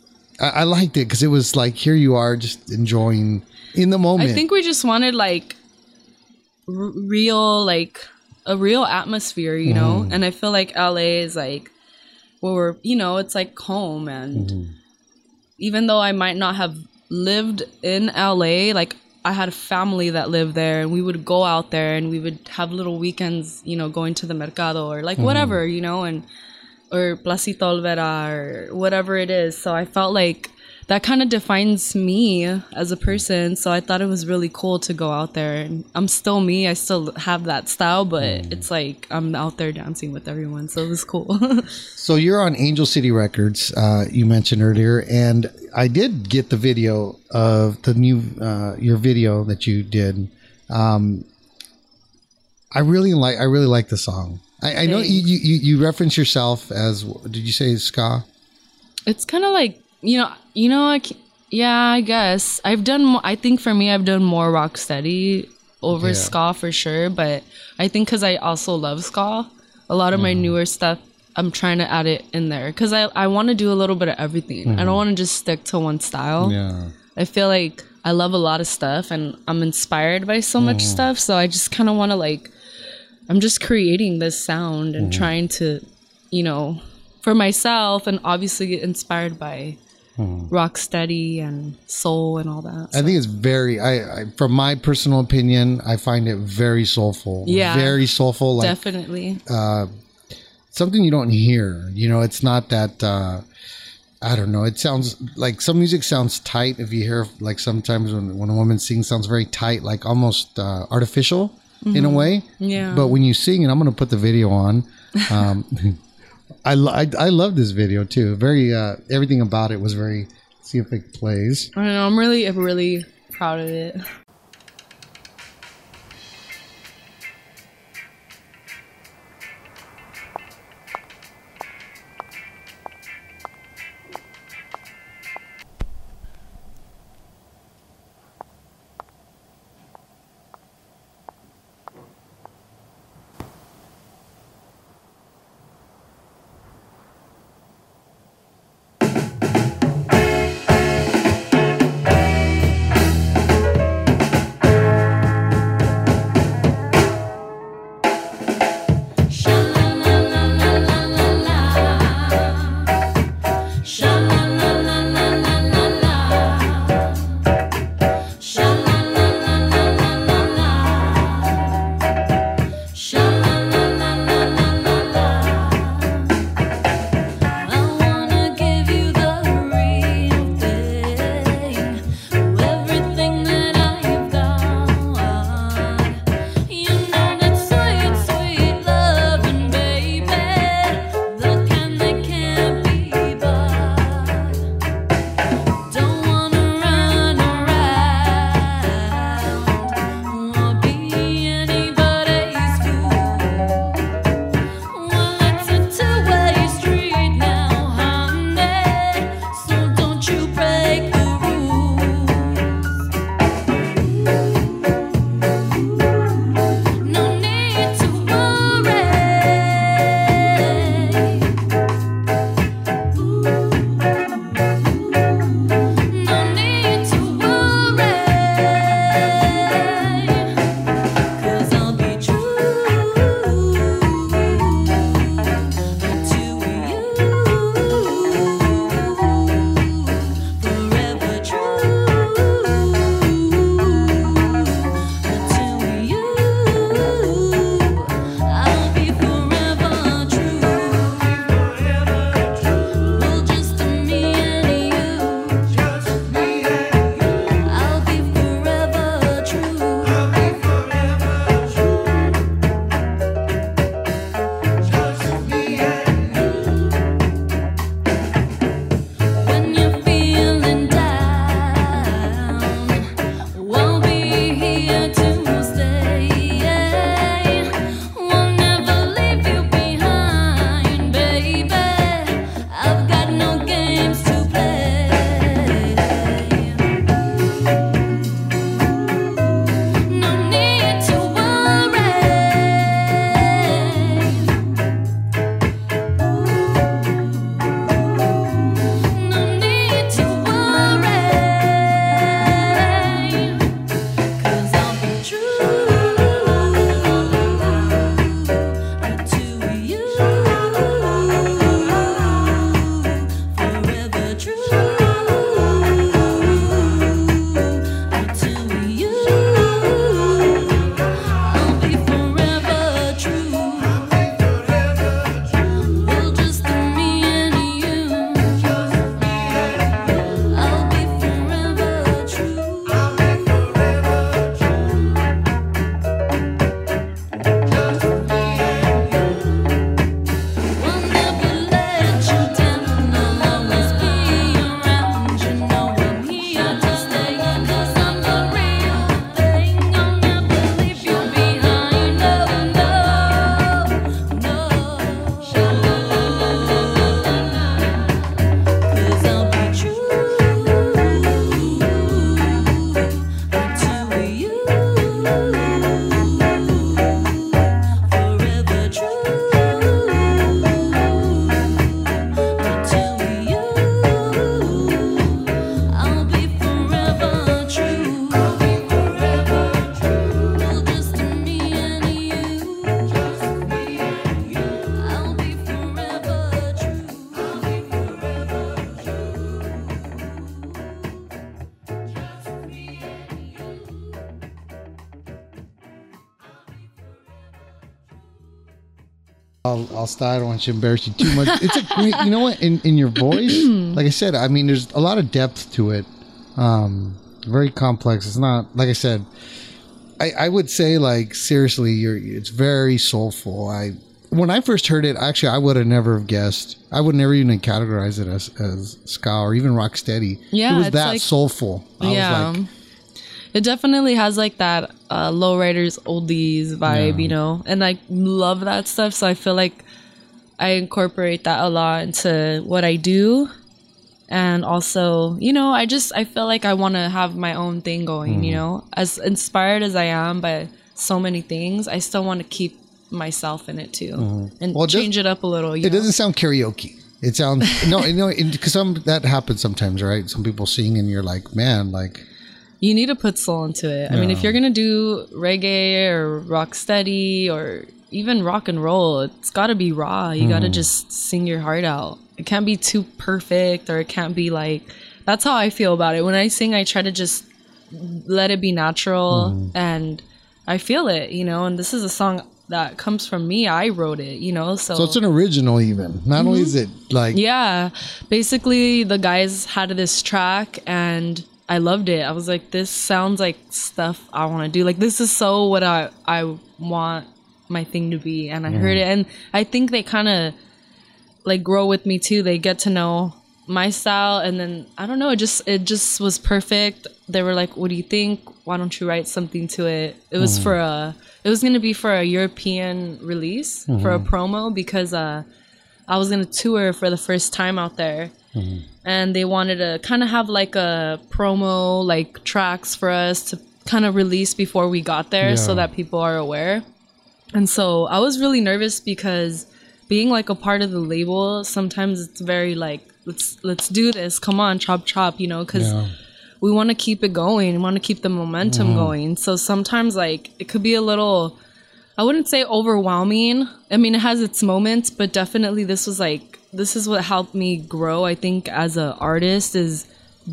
I, I liked it because it was like here you are just enjoying in the moment. I think we just wanted like r- real, like a real atmosphere, you know. Mm-hmm. And I feel like LA is like where we're, you know, it's like home. And Mm-hmm. even though I might not have lived in LA, like I had a family that lived there, and we would go out there and we would have little weekends, you know, going to the mercado or like whatever, you know, and or Placita Olvera or whatever it is. So I felt like that kind of defines me as a person. So I thought it was really cool to go out there. And I'm still me. I still have that style, but it's like I'm out there dancing with everyone. So it was cool. [laughs] So you're on Angel City Records, uh, you mentioned earlier, and I did get the video of the new uh, your video that you did. Um, I really like I really like the song. I, I know you, you you you reference yourself as did you say ska? it's kind of like you know you know I ca- yeah i guess. I've done mo- i think for me i've done more rock steady over Yeah. ska for sure but i think because i also love ska. A lot of my mm-hmm. newer stuff i'm trying to add it in there because i, I want to do a little bit of everything. I don't mm-hmm. want to just stick to one style. Yeah. i feel like i love a lot of stuff and i'm inspired by so much mm-hmm. stuff so i just kind of want to like i'm just creating this sound and trying to you know for myself and obviously get inspired by rock steady and soul and all that I think it's very I, I from my personal opinion, I find it very soulful. Yeah. Very soulful like definitely something you don't hear. You know, it's not that uh I don't know. It sounds like some music sounds tight if you hear like sometimes when, when a woman sings sounds very tight, like almost uh, artificial in a way. Yeah. But when you sing, and I'm going to put the video on. Um, [laughs] I, I I love this video too. Very uh, everything about it was very. See if it plays. i don't know i'm really I'm really proud of it True. I'll, I'll stop. I don't want to embarrass you too much. It's a great, you know what? In in your voice, [clears throat] like I said, I mean, there's a lot of depth to it. Um, very complex. It's not like I said. I, I would say like seriously, you're it's very soulful. I when I first heard it, actually, I would have never have guessed. I would never even categorize it as as ska or even rock steady. Yeah, it was that like- soulful. I yeah. was like, it definitely has like that uh, lowriders oldies vibe, Yeah. you know, and I love that stuff. So I feel like I incorporate that a lot into what I do, and also, you know, I just I feel like I want to have my own thing going. Mm. You know, as inspired as I am by so many things, I still want to keep myself in it too, and Mm-hmm. Well, it does- change it up a little. You it know? doesn't sound karaoke. It sounds no, no, because some that happens sometimes, right? Some people sing and you're like, man, like you need to put soul into it. I mean, if you're gonna do reggae or rock steady or even rock and roll, it's got to be raw. You Hmm. got to just sing your heart out. It can't be too perfect, or it can't be like. That's how I feel about it. When I sing, I try to just let it be natural, Hmm. and I feel it, you know. And this is a song that comes from me. I wrote it, you know. So, so it's an original even. Not only is it like Mm-hmm. yeah, basically the guys had this track and I loved it. I was like, this sounds like stuff I want to do. Like this is so what I I want my thing to be. And I heard it, and I think they kind of like grow with me too. They get to know my style, and then I don't know. It just it just was perfect. They were like, "What do you think? Why don't you write something to it?" It was mm-hmm. for a. It was gonna be for a European release for a mm-hmm. promo because uh, I was gonna tour for the first time out there, mm-hmm. And they wanted to kind of have like a promo like tracks for us to kind of release before we got there, so that people are aware. And so I was really nervous because being like a part of the label, sometimes it's very like let's let's do this. Come on, chop chop, you know, because Yeah. we want to keep it going. We want to keep the momentum mm-hmm. going. So sometimes like it could be a little I wouldn't say overwhelming. I mean, it has its moments, but definitely this was like this is what helped me grow. I think as an artist is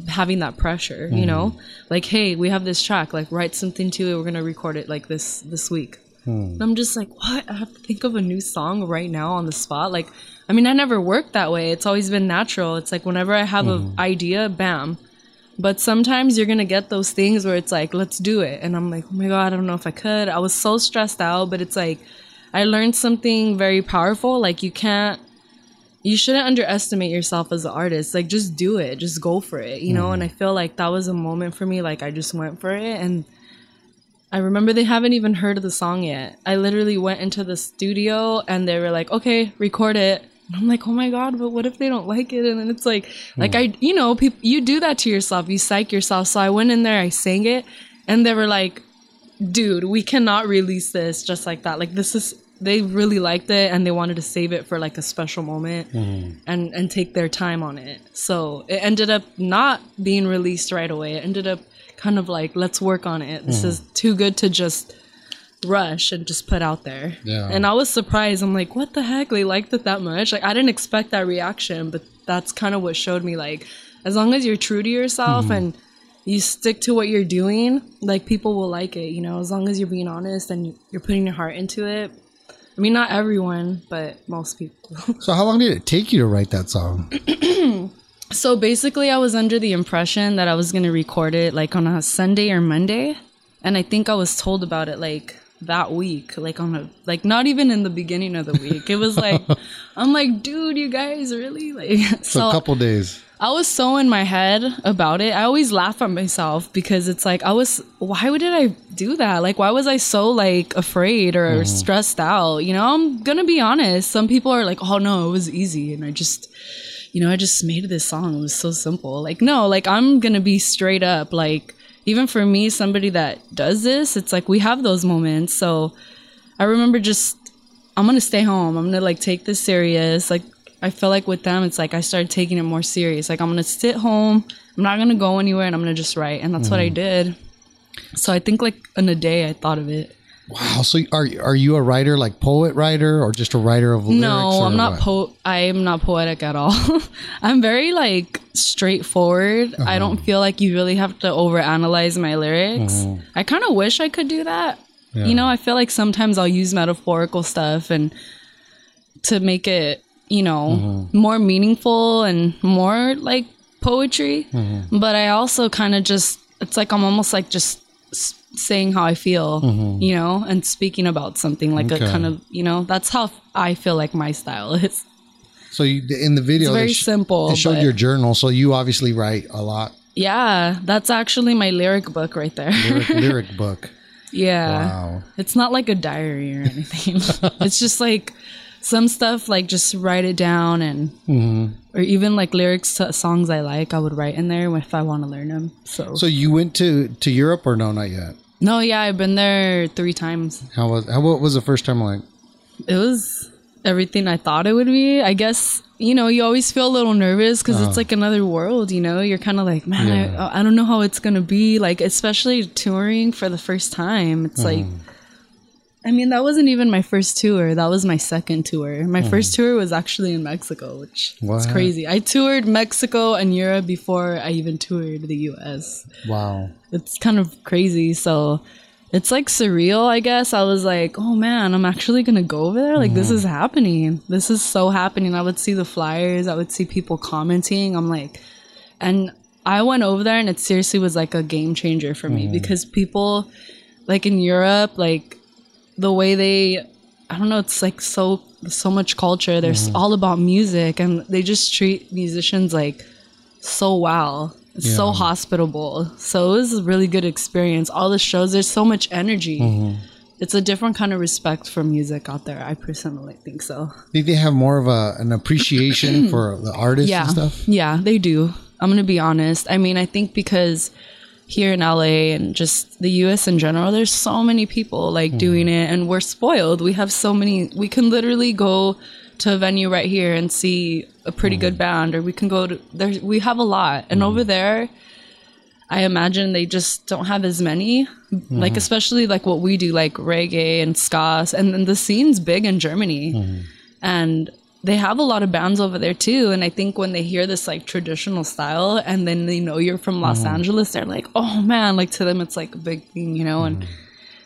having that pressure, you know, mm-hmm. like hey, we have this track, like write something to it. We're gonna record it like this this week. And I'm just like, what? I have to think of a new song right now on the spot. Like, I mean, I never worked that way. It's always been natural. It's like whenever I have an mm-hmm. idea, bam. But sometimes you're gonna get those things where it's like, let's do it. And I'm like, oh my God, I don't know if I could. I was so stressed out, but it's like, I learned something very powerful. Like, you can't, you shouldn't underestimate yourself as an artist. Like, just do it, just go for it, you know? Mm. And I feel like that was a moment for me. Like, I just went for it. And I remember they haven't even heard of the song yet. I literally went into the studio and they were like, okay, record it. And I'm like, oh my God, but what if they don't like it? And then it's like, hmm. like I, you know, you do that to yourself. You psych yourself. So I went in there, I sang it, and they were like, dude, we cannot release this just like that. Like this is, they really liked it and they wanted to save it for like a special moment mm-hmm. and and take their time on it. So it ended up not being released right away. It ended up kind of like let's work on it. This is mm-hmm. too good to just rush and just put out there. Yeah. And I was surprised. I'm like, what the heck? They liked it that much? Like I didn't expect that reaction, but that's kind of what showed me like as long as you're true to yourself mm-hmm. and you stick to what you're doing, like people will like it, you know, as long as you're being honest and you're putting your heart into it. I mean, not everyone, but most people. So how long did it take you to write that song? [clears throat] So basically, I was under the impression that I was going to record it like on a Sunday or Monday. And I think I was told about it like that week, like on a, like not even in the beginning of the week. It was like, [laughs] I'm like, dude, you guys really like, So, a couple days. I was so in my head about it. I always laugh at myself because it's like I was why would did I do that? Like why was I so like afraid or mm-hmm. stressed out? You know, I'm going to be honest. Some people are like, "Oh no, it was easy." And I just you know, I just made this song. It was so simple. Like no, like I'm going to be straight up like even for me somebody that does this, it's like we have those moments. So I remember just I'm gonna stay home. I'm gonna like take this serious. Like I feel like with them, it's like I started taking it more serious. Like I'm gonna sit home. I'm not gonna go anywhere, and I'm gonna just write. And that's what I mm-hmm. did. So I think like in a day, I thought of it. Wow. So are are you a writer, like poet writer, or just a writer of lyrics? No, I'm not po. I am not poetic at all. [laughs] I'm very like straightforward. I uh-huh. don't feel like you really have to overanalyze my lyrics. Uh-huh. I kind of wish I could do that. Yeah. You know, I feel like sometimes I'll use metaphorical stuff and to make it, you know, Mm-hmm. more meaningful and more like poetry. Mm-hmm. But I also kind of just, it's like I'm almost like just saying how I feel, you know, and speaking about something like Mm-hmm. Okay. a kind of, you know, that's how I feel like my style is. So you, in the video, It's very sh- simple, They showed but- your journal, so you obviously write a lot. Yeah, that's actually my lyric book right there. Lyric, [laughs] lyric book. yeah. Wow. It's not like a diary or anything. [laughs] it's just like some stuff like just write it down and Mm-hmm. or even like lyrics to songs I like I would write in there if I want to learn them. So, So you went to to Europe or no, not yet? no, yeah, I've been there 3 times. How was how what was the first time like? It was everything I thought it would be. I guess you know, you always feel a little nervous because it's like another world, you know? You're kind of like, man, Yeah. I, I don't know how it's to be. Like, especially touring for the first time. It's like, I mean, that wasn't even my first tour. That was my second tour. My hmm. first tour was actually in Mexico, which is crazy. I toured Mexico and Europe before I even toured the US Wow. it's kind of crazy. So it's like surreal, I guess. I was like, oh man, I'm actually gonna go over there. Like this hmm. is happening. This is so happening. I would see the flyers. I would see people commenting. I'm like, and I went over there, and it seriously was like a game changer for me hmm. because people, like in Europe, like the way they. I don't know. It's like so so much culture. There's all about music, and they just treat musicians like so well. It's so hospitable. So it was a really good experience. All the shows, there's so much energy. Mm-hmm. It's a different kind of respect for music out there. I personally think so. Think they have more of a an appreciation [clears throat] for the artists Yeah. and stuff? Yeah, they do. I'm going to be honest. I mean, I think because here in LA and just the US in general, there's so many people like doing it and we're spoiled. We have so many, we can literally go to a venue right here and see a pretty good band or we can go to there we have a lot. And over there I imagine they just don't have as many, like mm-hmm. especially like what we do, like reggae and ska, and then the scene's big in Germany, mm-hmm. and they have a lot of bands over there too. And I think when they hear this like traditional style, and then they know you're from Los mm-hmm. Angeles, they're like, oh man, like to them it's like a big thing, you know, and. Mm-hmm.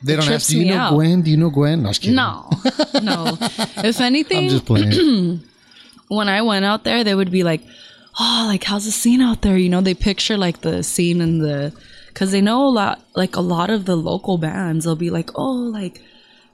They don't ask, do you know out. Gwen? Do you know Gwen? No, I was kidding. No, no. [laughs] If anything, I'm just playing. [clears throat] when I went out there, they would be like, "Oh, like how's the scene out there?" You know, they picture like the scene in the because they know a lot, like a lot of the local bands. They'll be like, "Oh, like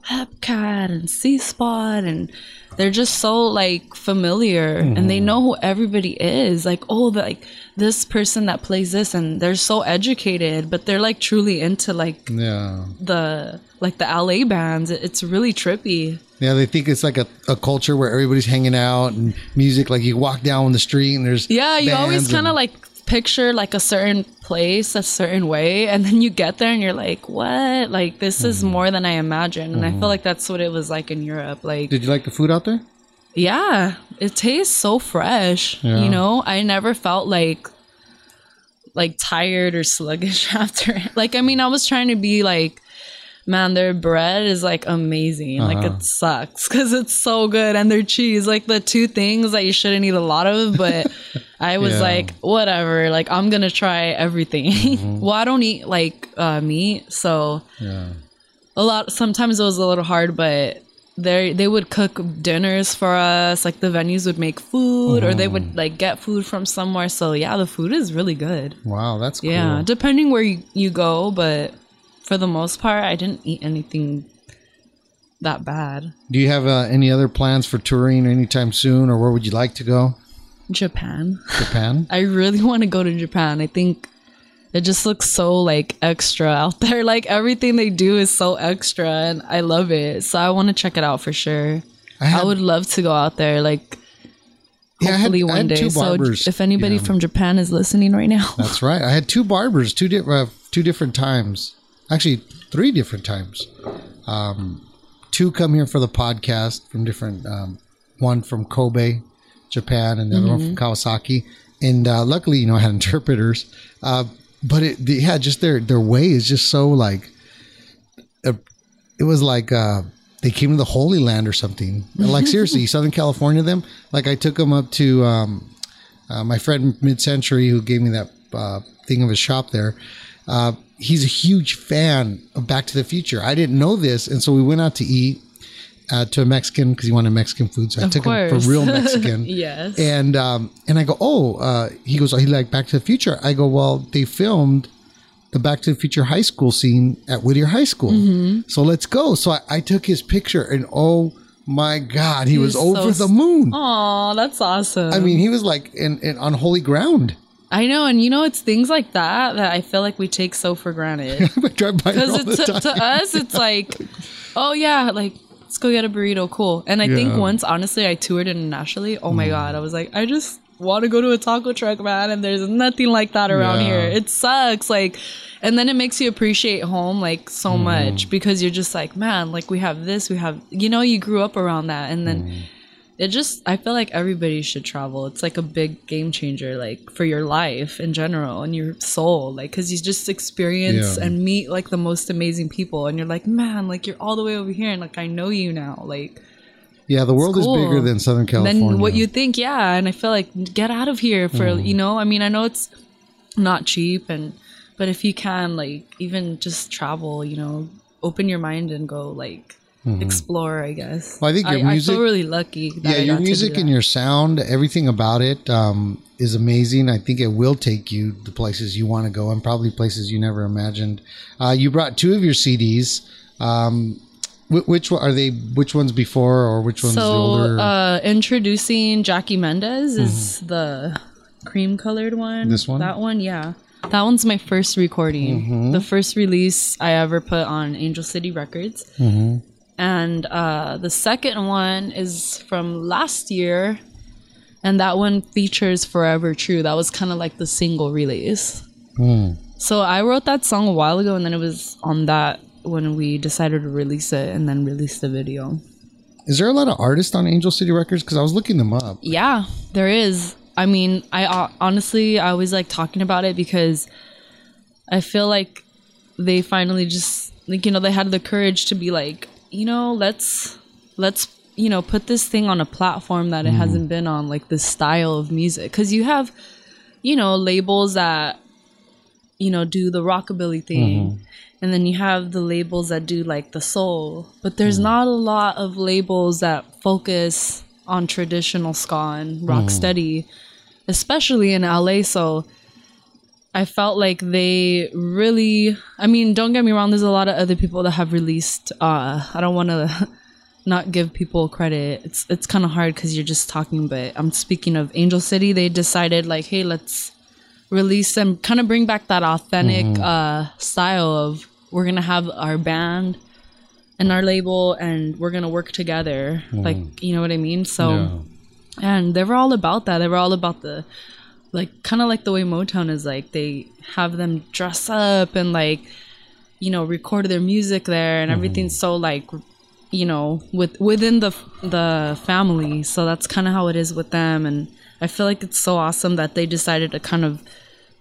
Hepcat and C Spot," and they're just so like familiar, and they mm-hmm. know who everybody is. Like, oh, the, like this person that plays this, and they're so educated, but they're like truly into like yeah. the like the LA bands. It's really trippy. Yeah, they think it's like a, a culture where everybody's hanging out and music. Like you walk down the street and there's Yeah, you always kind of like picture like a certain place a certain way and then you get there and you're like what like this Mm-hmm. is more than i imagined and i feel like that's what it was like in europe like Did you like the food out there? yeah it tastes so fresh Yeah. you know i never felt like like tired or sluggish [laughs] after like i mean i was trying to be like man their bread is like amazing like Uh-huh. it sucks because it's so good and their cheese like the two things that you shouldn't eat a lot of but [laughs] i was Yeah. like whatever like i'm gonna try everything Mm-hmm. [laughs] well i don't eat like uh meat so Yeah. a lot sometimes it was a little hard but they they would cook dinners for us like the venues would make food or they Mm. would like get food from somewhere so yeah the food is really good Wow, that's cool. yeah depending where you, you go but for the most part i didn't eat anything that bad Do you have uh, any other plans for touring anytime soon, or where would you like to go? japan [laughs] Japan? i really [laughs] want to go to japan i think it just looks so like extra out there [laughs] like everything they do is so extra and i love it so i want to check it out for sure I, had, I would love to go out there, like yeah, had- hopefully I one had day. So if anybody Yeah. from Japan is listening right now, That's right. I had two barbers, two di- uh, two different times. Actually, three different times. Um, two come here for the podcast from different. Um, one from Kobe, Japan, and the other one from Kawasaki. And uh, luckily, you know, I had [laughs] interpreters. Uh, but it, the, yeah, just their their way is just so like. Uh, it was like uh, they came to the Holy Land or something. Like seriously, [laughs] Southern California. Them like I took them up to. Um, uh, my friend Mid Century, who gave me that uh, thing of a shop there, uh, he's a huge fan of Back to the Future. I didn't know this, and so we went out to eat, uh, to a Mexican because he wanted Mexican food, so I Of took him for real [laughs] Mexican. Yes. And um, and I go, oh, uh, he goes, oh, he like Back to the Future. I go, well, they filmed the Back to the Future high school scene at Whittier High School, Mm-hmm. so let's go. So I, I took his picture, and oh my God, he, was, was so over the moon. Aw, that's awesome. I mean, he was like in, in on holy ground. I know, and you know, it's things like that that I feel like we take so for granted. [laughs] I drive by Because to, to us, it's like, oh yeah, like let's go get a burrito, cool. And I think Yeah. Mm. once, honestly, I toured internationally. Oh my god, I was like, I just want to go to a taco truck, man, and there's nothing like that around Yeah. here. It sucks, like, and then it makes you appreciate home like so Mm. much because you're just like, man, like we have this, we have, you know, you grew up around that, and then. Mm. It just, I feel like everybody should travel. It's like a big game changer, like for your life in general and your soul, like, cause you just experience Yeah. and meet like the most amazing people. And you're like, man, like you're all the way over here and like I know you now. Like, yeah, the world is bigger than Southern California. then what you think, yeah. And I feel like get out of here for, Mm. you know, I mean, I know it's not cheap and, but if you can, like, even just travel, you know, open your mind and go, like, explore, I guess. Mm-hmm. Well, I think your I, music- feel really lucky. That yeah, I your music and your sound, everything about it um, is amazing. I think it will take you to places you want to go and probably places you never imagined. Uh, you brought two of your CDs. Um, which one are they? Which ones before or which one's the So, older? uh, introducing Jackie Mendez is the cream colored one. Mm-hmm. This one? That one, yeah. That one's my first recording. Mm-hmm. The first release I ever put on Angel City Records. Mm-hmm. And uh, the second one is from last year. And that one features Forever True. That was kind of like the single release. Hmm. So I wrote that song a while ago, and then it was on that when we decided to release it and then release the video. Is there a lot of artists on Angel City Records? Because I was looking them up. Yeah, there is. I mean, I uh, honestly, I always like talking about it because I feel like they finally just like you know they had the courage to be like you know let's let's you know put this thing on a platform that it mm-hmm. hasn't been on like this style of music. Because you have you know labels that you know do the rockabilly thing. Mm-hmm. And then you have the labels that do like the soul. But there's mm-hmm. not a lot of labels that focus on traditional ska and rock mm. steady especially in LA so I felt like they really I mean don't get me wrong there's a lot of other people that have released uh I don't want to [laughs] not give people credit. It's it's kind of hard cuz you're just talking but I'm speaking of Angel City. They decided like hey let's release and kind of bring back that authentic uh style of we're going to have our band and our label and we're going to work together. Like you know what I mean? So and they were all about that. They were all about the like kind of like the way motown is like they have them dress up and like you know record their music there and mm-hmm. everything's so like you know with within the the family. So that's kind of how it is with them. And i feel like it's so awesome that they decided to kind of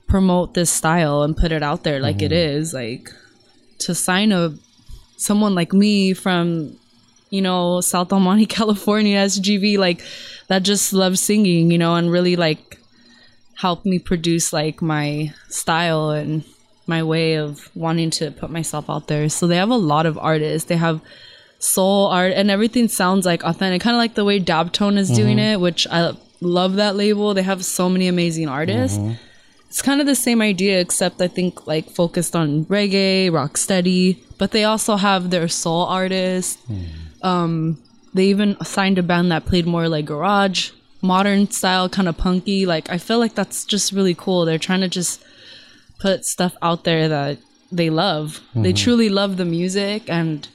promote this style and put it out there like it mm-hmm. is like to sign a someone like me from you know south El Monte [laughs] california sgv like that just loves singing you know and really like helped me produce like my style and my way of wanting to put myself out there. So they have a lot of artists. They have soul art and everything sounds like authentic kind of like the way Daptone is doing mm-hmm. it which i love that label. They have so many amazing artists. Mm-hmm. It's kind of the same idea except i think like focused on reggae rock steady but they also have their soul artists. Mm. Um they even signed a band that played more like garage modern style kind of punky like i feel like that's just really cool they're trying to just put stuff out there that they love they truly love the music and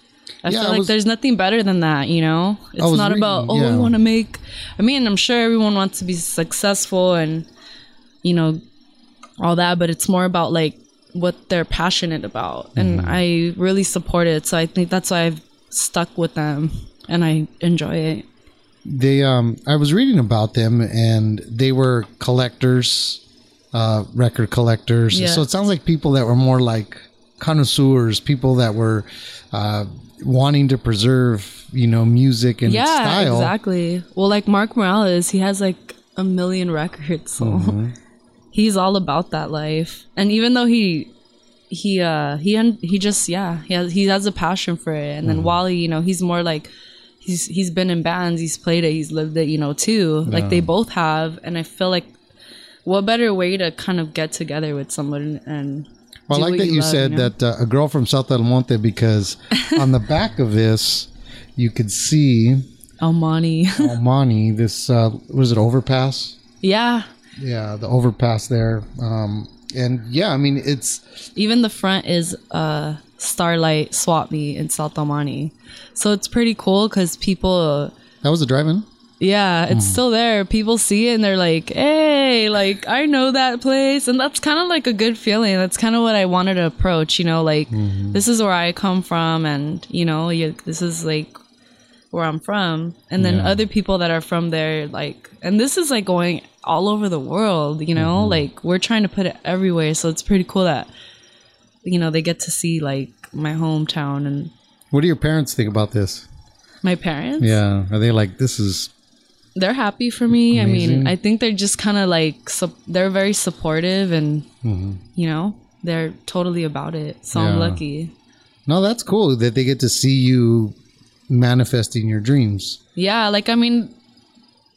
I Yeah, feel like was- there's nothing better than that, you know? It's not reading- about, oh, yeah. we want to make. I mean, I'm sure everyone wants to be successful and, you know, all that, but it's more about like what they're passionate about. And Mm-hmm. I really support it. So I think that's why I've stuck with them and I enjoy it. They, um, I was reading about them, and they were collectors, uh, record collectors. Yeah. So it sounds like people that were more like connoisseurs, people that were uh, wanting to preserve, you know, music and yeah, style. exactly. Well, like Mark Morales, he has like a million records, [laughs] so Mm-hmm. he's all about that life. And even though he he uh he un- he just yeah he has he has a passion for it. And then Wally, you know, he's more like he's he's been in bands, he's played it, he's lived it, you know, too. Like they both have, and I feel like what better way to kind of get together with someone and. Well, I like that you, love, said know? that uh, a girl from South El Monte because [laughs] on the back of this, you could see El Monte. [laughs] El Monte, this, uh, was it overpass? yeah. Yeah, the overpass there. Um, and yeah, I mean, it's, Even the front is uh Starlight Swap Me in South El Monte. So it's pretty cool because people that was a drive in? Yeah, it's hmm. still there. People see it and they're like, "Hey, like I know that place." And that's kind of like a good feeling. That's kind of what I wanted to approach, you know, like mm-hmm. this is where I come from and, you know, you, this is like where I'm from. And then Yeah. other people that are from there like and this is like going all over the world, you know? Mm-hmm. Like we're trying to put it everywhere, so it's pretty cool that you know, they get to see like my hometown and What do your parents think about this? my parents. Yeah. Are they like, this is, they're happy for me. I mean, I think they're just kind of like sup- they're very supportive and you know they're totally about it. So I'm Mm-hmm. Lucky. no, that's cool that they get to see you manifesting your dreams. Yeah, like I mean,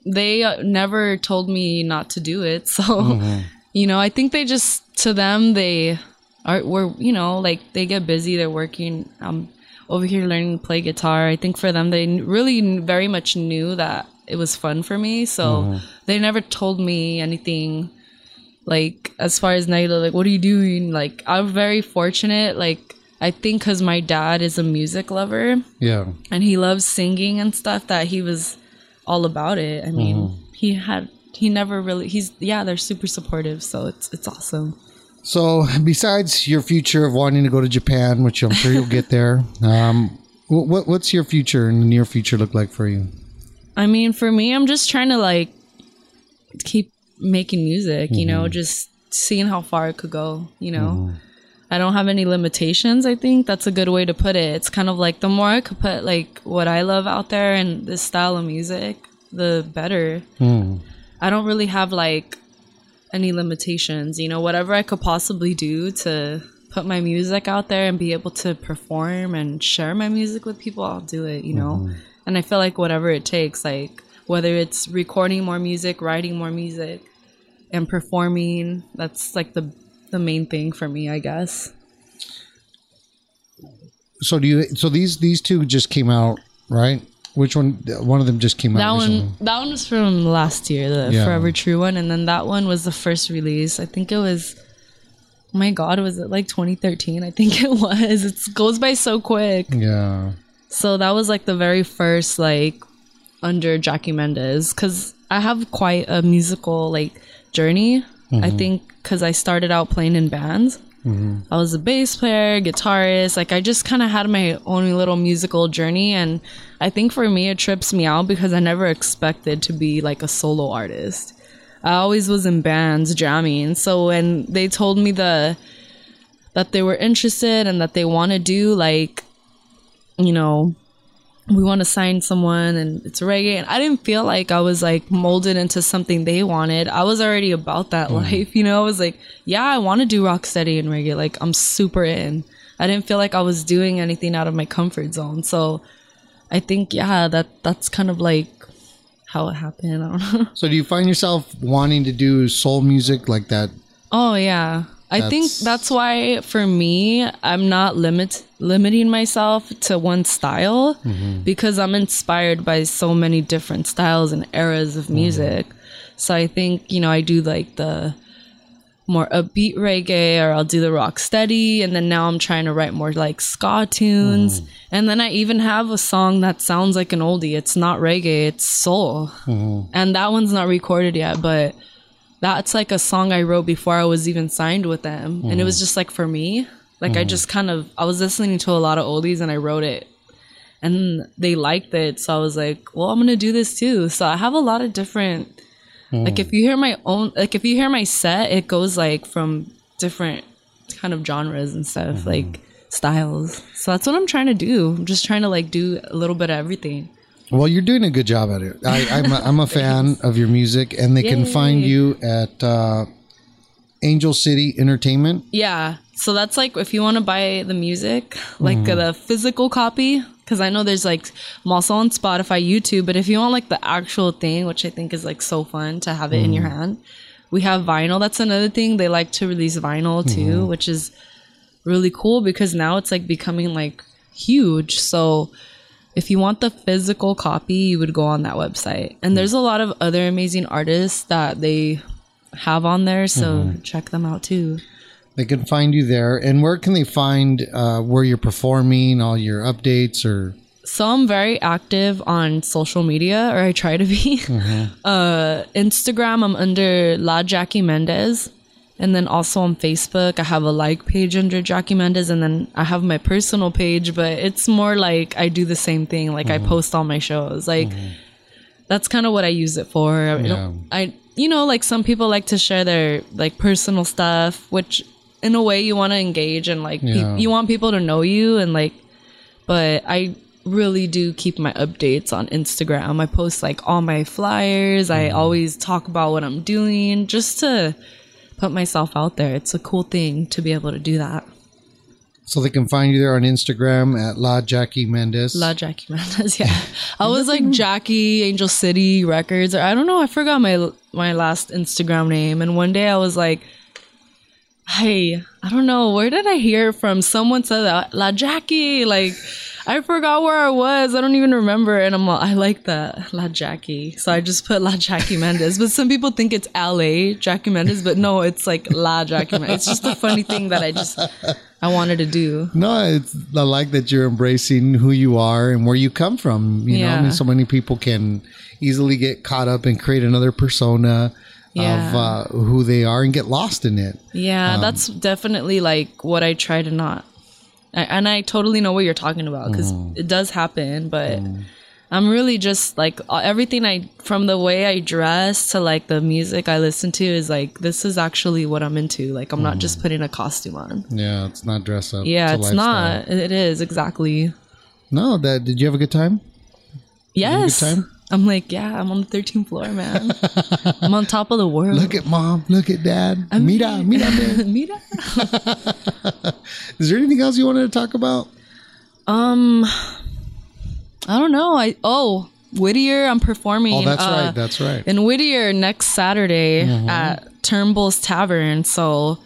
they uh, never told me not to do it. [laughs] So Mm-hmm. you know, I think they just to them they are were you know like they get busy. They're working. i'm over here learning to play guitar. I think for them they really very much knew that it was fun for me. So Mm-hmm. they never told me anything like as far as Naila, like what are you doing? Like I'm very fortunate. Like I think because my dad is a music lover Yeah. and he loves singing and stuff that he was all about it. I mean, Mm-hmm. he had he never really he's yeah they're super supportive so it's it's awesome. So, besides your future of wanting to go to Japan, which I'm sure you'll get there, um, what, what what's your future and the near future look like for you? I mean, for me, I'm just trying to like keep making music, you know, mm-hmm. just seeing how far it could go, you know. Mm-hmm. I don't have any limitations, I think that's a good way to put it. It's kind of like the more I could put like what I love out there and this style of music, the better. Hmm. I don't really have like any limitations, you know, whatever I could possibly do to put my music out there and be able to perform and share my music with people, I'll do it, you know. Mm-hmm. And I feel like whatever it takes, like whether it's recording more music, writing more music, and performing, that's like the the main thing for me, I guess. So do you? So these these two just came out, right? Which one? One of them just came That out. That one that one was from last year, the Yeah. Forever True one, and then that one was the first release. I think it was oh my god, was it like 2013? I think [laughs] it was. It goes by so quick. Yeah. So that was like the very first like under Jackie Mendez cuz I have quite a musical like journey. I mm-hmm. think cuz I started out playing in bands. I was a bass player, guitarist. Like I just kind of had my own little musical journey and I think for me it trips me out because I never expected to be like a solo artist. I always was in bands jamming. So when they told me the that they were interested and that they want to do like you know, we want to sign someone and it's reggae. And I didn't feel like I was like molded into something they wanted. I was already about that mm. life, [laughs] you know? I was like, yeah, I want to do rock steady and reggae. Like I'm super in. I didn't feel like I was doing anything out of my comfort zone. So I think, yeah, that that's kind of like how it happened. [laughs] I don't know. So do you find yourself wanting to do soul music like that? Oh yeah. I think That's- why for me I'm not limit limiting myself to one style mm-hmm. because I'm inspired by so many different styles and eras of mm-hmm. music. So I think, you know, I do like the more upbeat reggae or I'll do the rock steady and then now I'm trying to write more like ska tunes. Mm-hmm. And then I even have a song that sounds like an oldie. It's not reggae, it's soul. And that one's not recorded yet, but that's like a song I wrote before I was even signed with them. And it was just like for me. Like I mm. just kind of I was listening to a lot of oldies and I wrote it. And they liked it. So I was like, well, I'm gonna do this too. So I have a lot of different mm. like if you hear my own like if you hear my set, it goes like from different kind of genres and stuff, mm-hmm. like styles. So that's what I'm trying to do. I'm just trying to like do a little bit of everything. Well, you're doing a good job at it. I, I'm, a, I'm a [laughs] fan of your music, and they can find you at uh, Angel City Entertainment. Yeah. So that's like if you want to buy the music, like mm-hmm. the physical copy, because I know there's like I'm also on Spotify, YouTube, but if you want like the actual thing, which I think is like so fun to have it in your mm-hmm. hand, we have vinyl. That's another thing they like to release vinyl too, mm-hmm. which is really cool because now it's like becoming like huge. So if you want the physical copy, you would go on that website. And there's a lot of other amazing artists that they have on there, so check them out too. They can find you there. And where can they find uh, where you're performing, all your updates, or So I'm very active on social media, or I try to be. [laughs] Uh, Instagram, I'm under La Jackie Mendez. And then also on Facebook, I have a like page under Jackie Mendez. And then I have my personal page, but it's more like I do the same thing. Like I post all my shows. Like that's kind of what I use it for. I, Yeah. I, you know, like some people like to share their like personal stuff, which in a way you want to engage and like pe- you want people to know you and like but I really do keep my updates on Instagram. I post like all my flyers. I Mm-hmm. always talk about what I'm doing just to put myself out there. It's a cool thing to be able to do that. So they can find you there on Instagram at La Jackie Mendez. La Jackie Mendez, [laughs] yeah. I was like mm-hmm. Jackie Angel City Records, or I don't know. I forgot my my last Instagram name, and one day I was like, "Hey, I don't know. Where did I hear from? Someone said that La Jackie. Like, I forgot where I was. I don't even remember." And I'm like, "I like that La Jackie," so I just put La Jackie Mendez. But some people think it's L.A. Jackie Mendez, but no, it's like La Jackie Mendez. It's just a funny thing that I just I wanted to do. No, it's I like that you're embracing who you are and where you come from. You know, I mean, so many people can easily get caught up and create another persona of uh, who they are and get lost in it. Yeah, Um, that's definitely like what I try to not. I, and I totally know what you're talking about because Mm. it does happen, but I'm really just like everything I from the way I dress to like the music I listen to is like this is actually what I'm into. Like I'm not Mm. just putting a costume on. Yeah, it's not dress up. Yeah, a it's not. It is exactly. No, that did you have a good time? Yes. time? I'm like, yeah, I'm on the 13th floor, man. [laughs] I'm on top of the world. Look at mom, look at dad. Mira, mira, man. [laughs] Mira. [laughs] Is there anything else you wanted to talk about? Um, I don't know. I oh Whittier, I'm performing. Oh, that's uh, right. That's right. in Whittier next Saturday Mm-hmm. at Turnbull's Tavern. So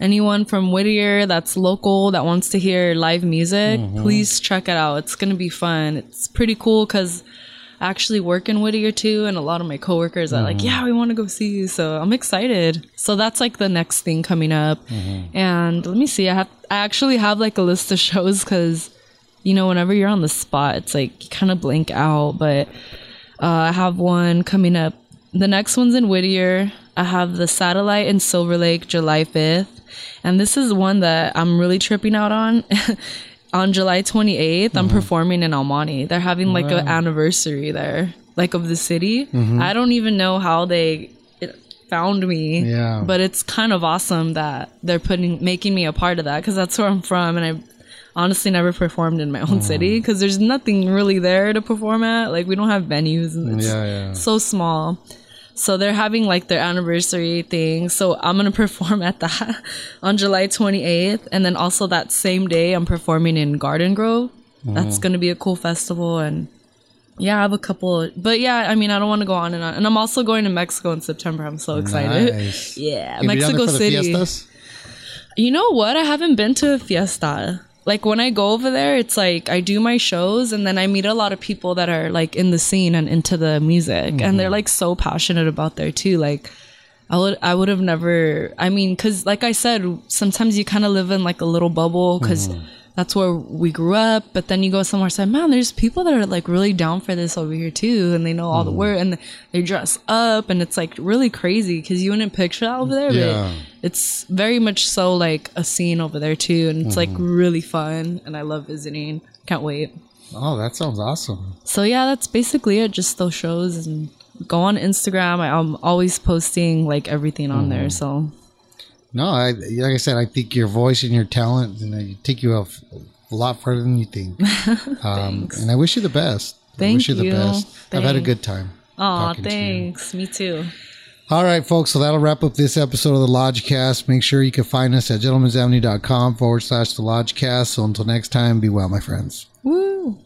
anyone from Whittier that's local that wants to hear live music, Mm-hmm. please check it out. It's gonna be fun. It's pretty cool because I actually work in Whittier too, and a lot of my coworkers are Mm-hmm. like, "Yeah, we want to go see you." So I'm excited. So that's like the next thing coming up. Mm-hmm. And let me see. I have I actually have like a list of [laughs] shows because you know whenever you're on the spot, it's like you kind of blank out, but. Uh, I have one coming up. The next one's in Whittier. I have the Satellite in Silver Lake, July 5th. And this is one that I'm really tripping out on. [laughs] on July 28th, I'm performing in El Monte. They're having like an anniversary there, like of the city. I don't even know how they found me. Yeah. But it's kind of awesome that they're putting making me a part of that because that's where I'm from and I honestly never performed in my own city because there's nothing really there to perform at. Like we don't have venues and it's Yeah, yeah. so small. So they're having like their anniversary thing. So I'm gonna [laughs] perform at that on July 28th, and then also that same day I'm performing in Garden Grove. That's gonna be a cool festival, and yeah, I have a couple. But yeah, I mean, I don't want to go on and on. And I'm also going to Mexico in September. I'm so excited. Nice. Yeah, You'll be down there Mexico City. You know what? I haven't been to a fiesta. Like when I go over there, it's like I do my shows and then I meet a lot of people that are like in the scene and into the music. And they're mm-hmm. like so passionate about there too. Like I would I would have never I mean cuz like I said sometimes you kind of live in like a little bubble cuz that's where we grew up, but then you go somewhere and say, "Man, there's people that are like really down for this over here too and they know all the word and they dress up and it's like really crazy cuz you wouldn't picture that over there, but Yeah. it's very much so like a scene over there too and it's like Mm-hmm. really fun and i love visiting can't wait Oh, that sounds awesome. so yeah that's basically it just those shows and go on instagram I, i'm always posting like everything on there Mm-hmm. so No, I like I said, I think your voice and your talent, and you know, you take you a, a lot further than you think. [laughs] um, and I wish you the best. I Thank wish you the you. best. I've had a good time. oh talking to thanks me too All right, folks. So that'll wrap up this episode of the Lodgecast. Make sure you can find us at gentlemansavenue.com forward slash the Lodgecast. So until next time, be well, my friends. Woo!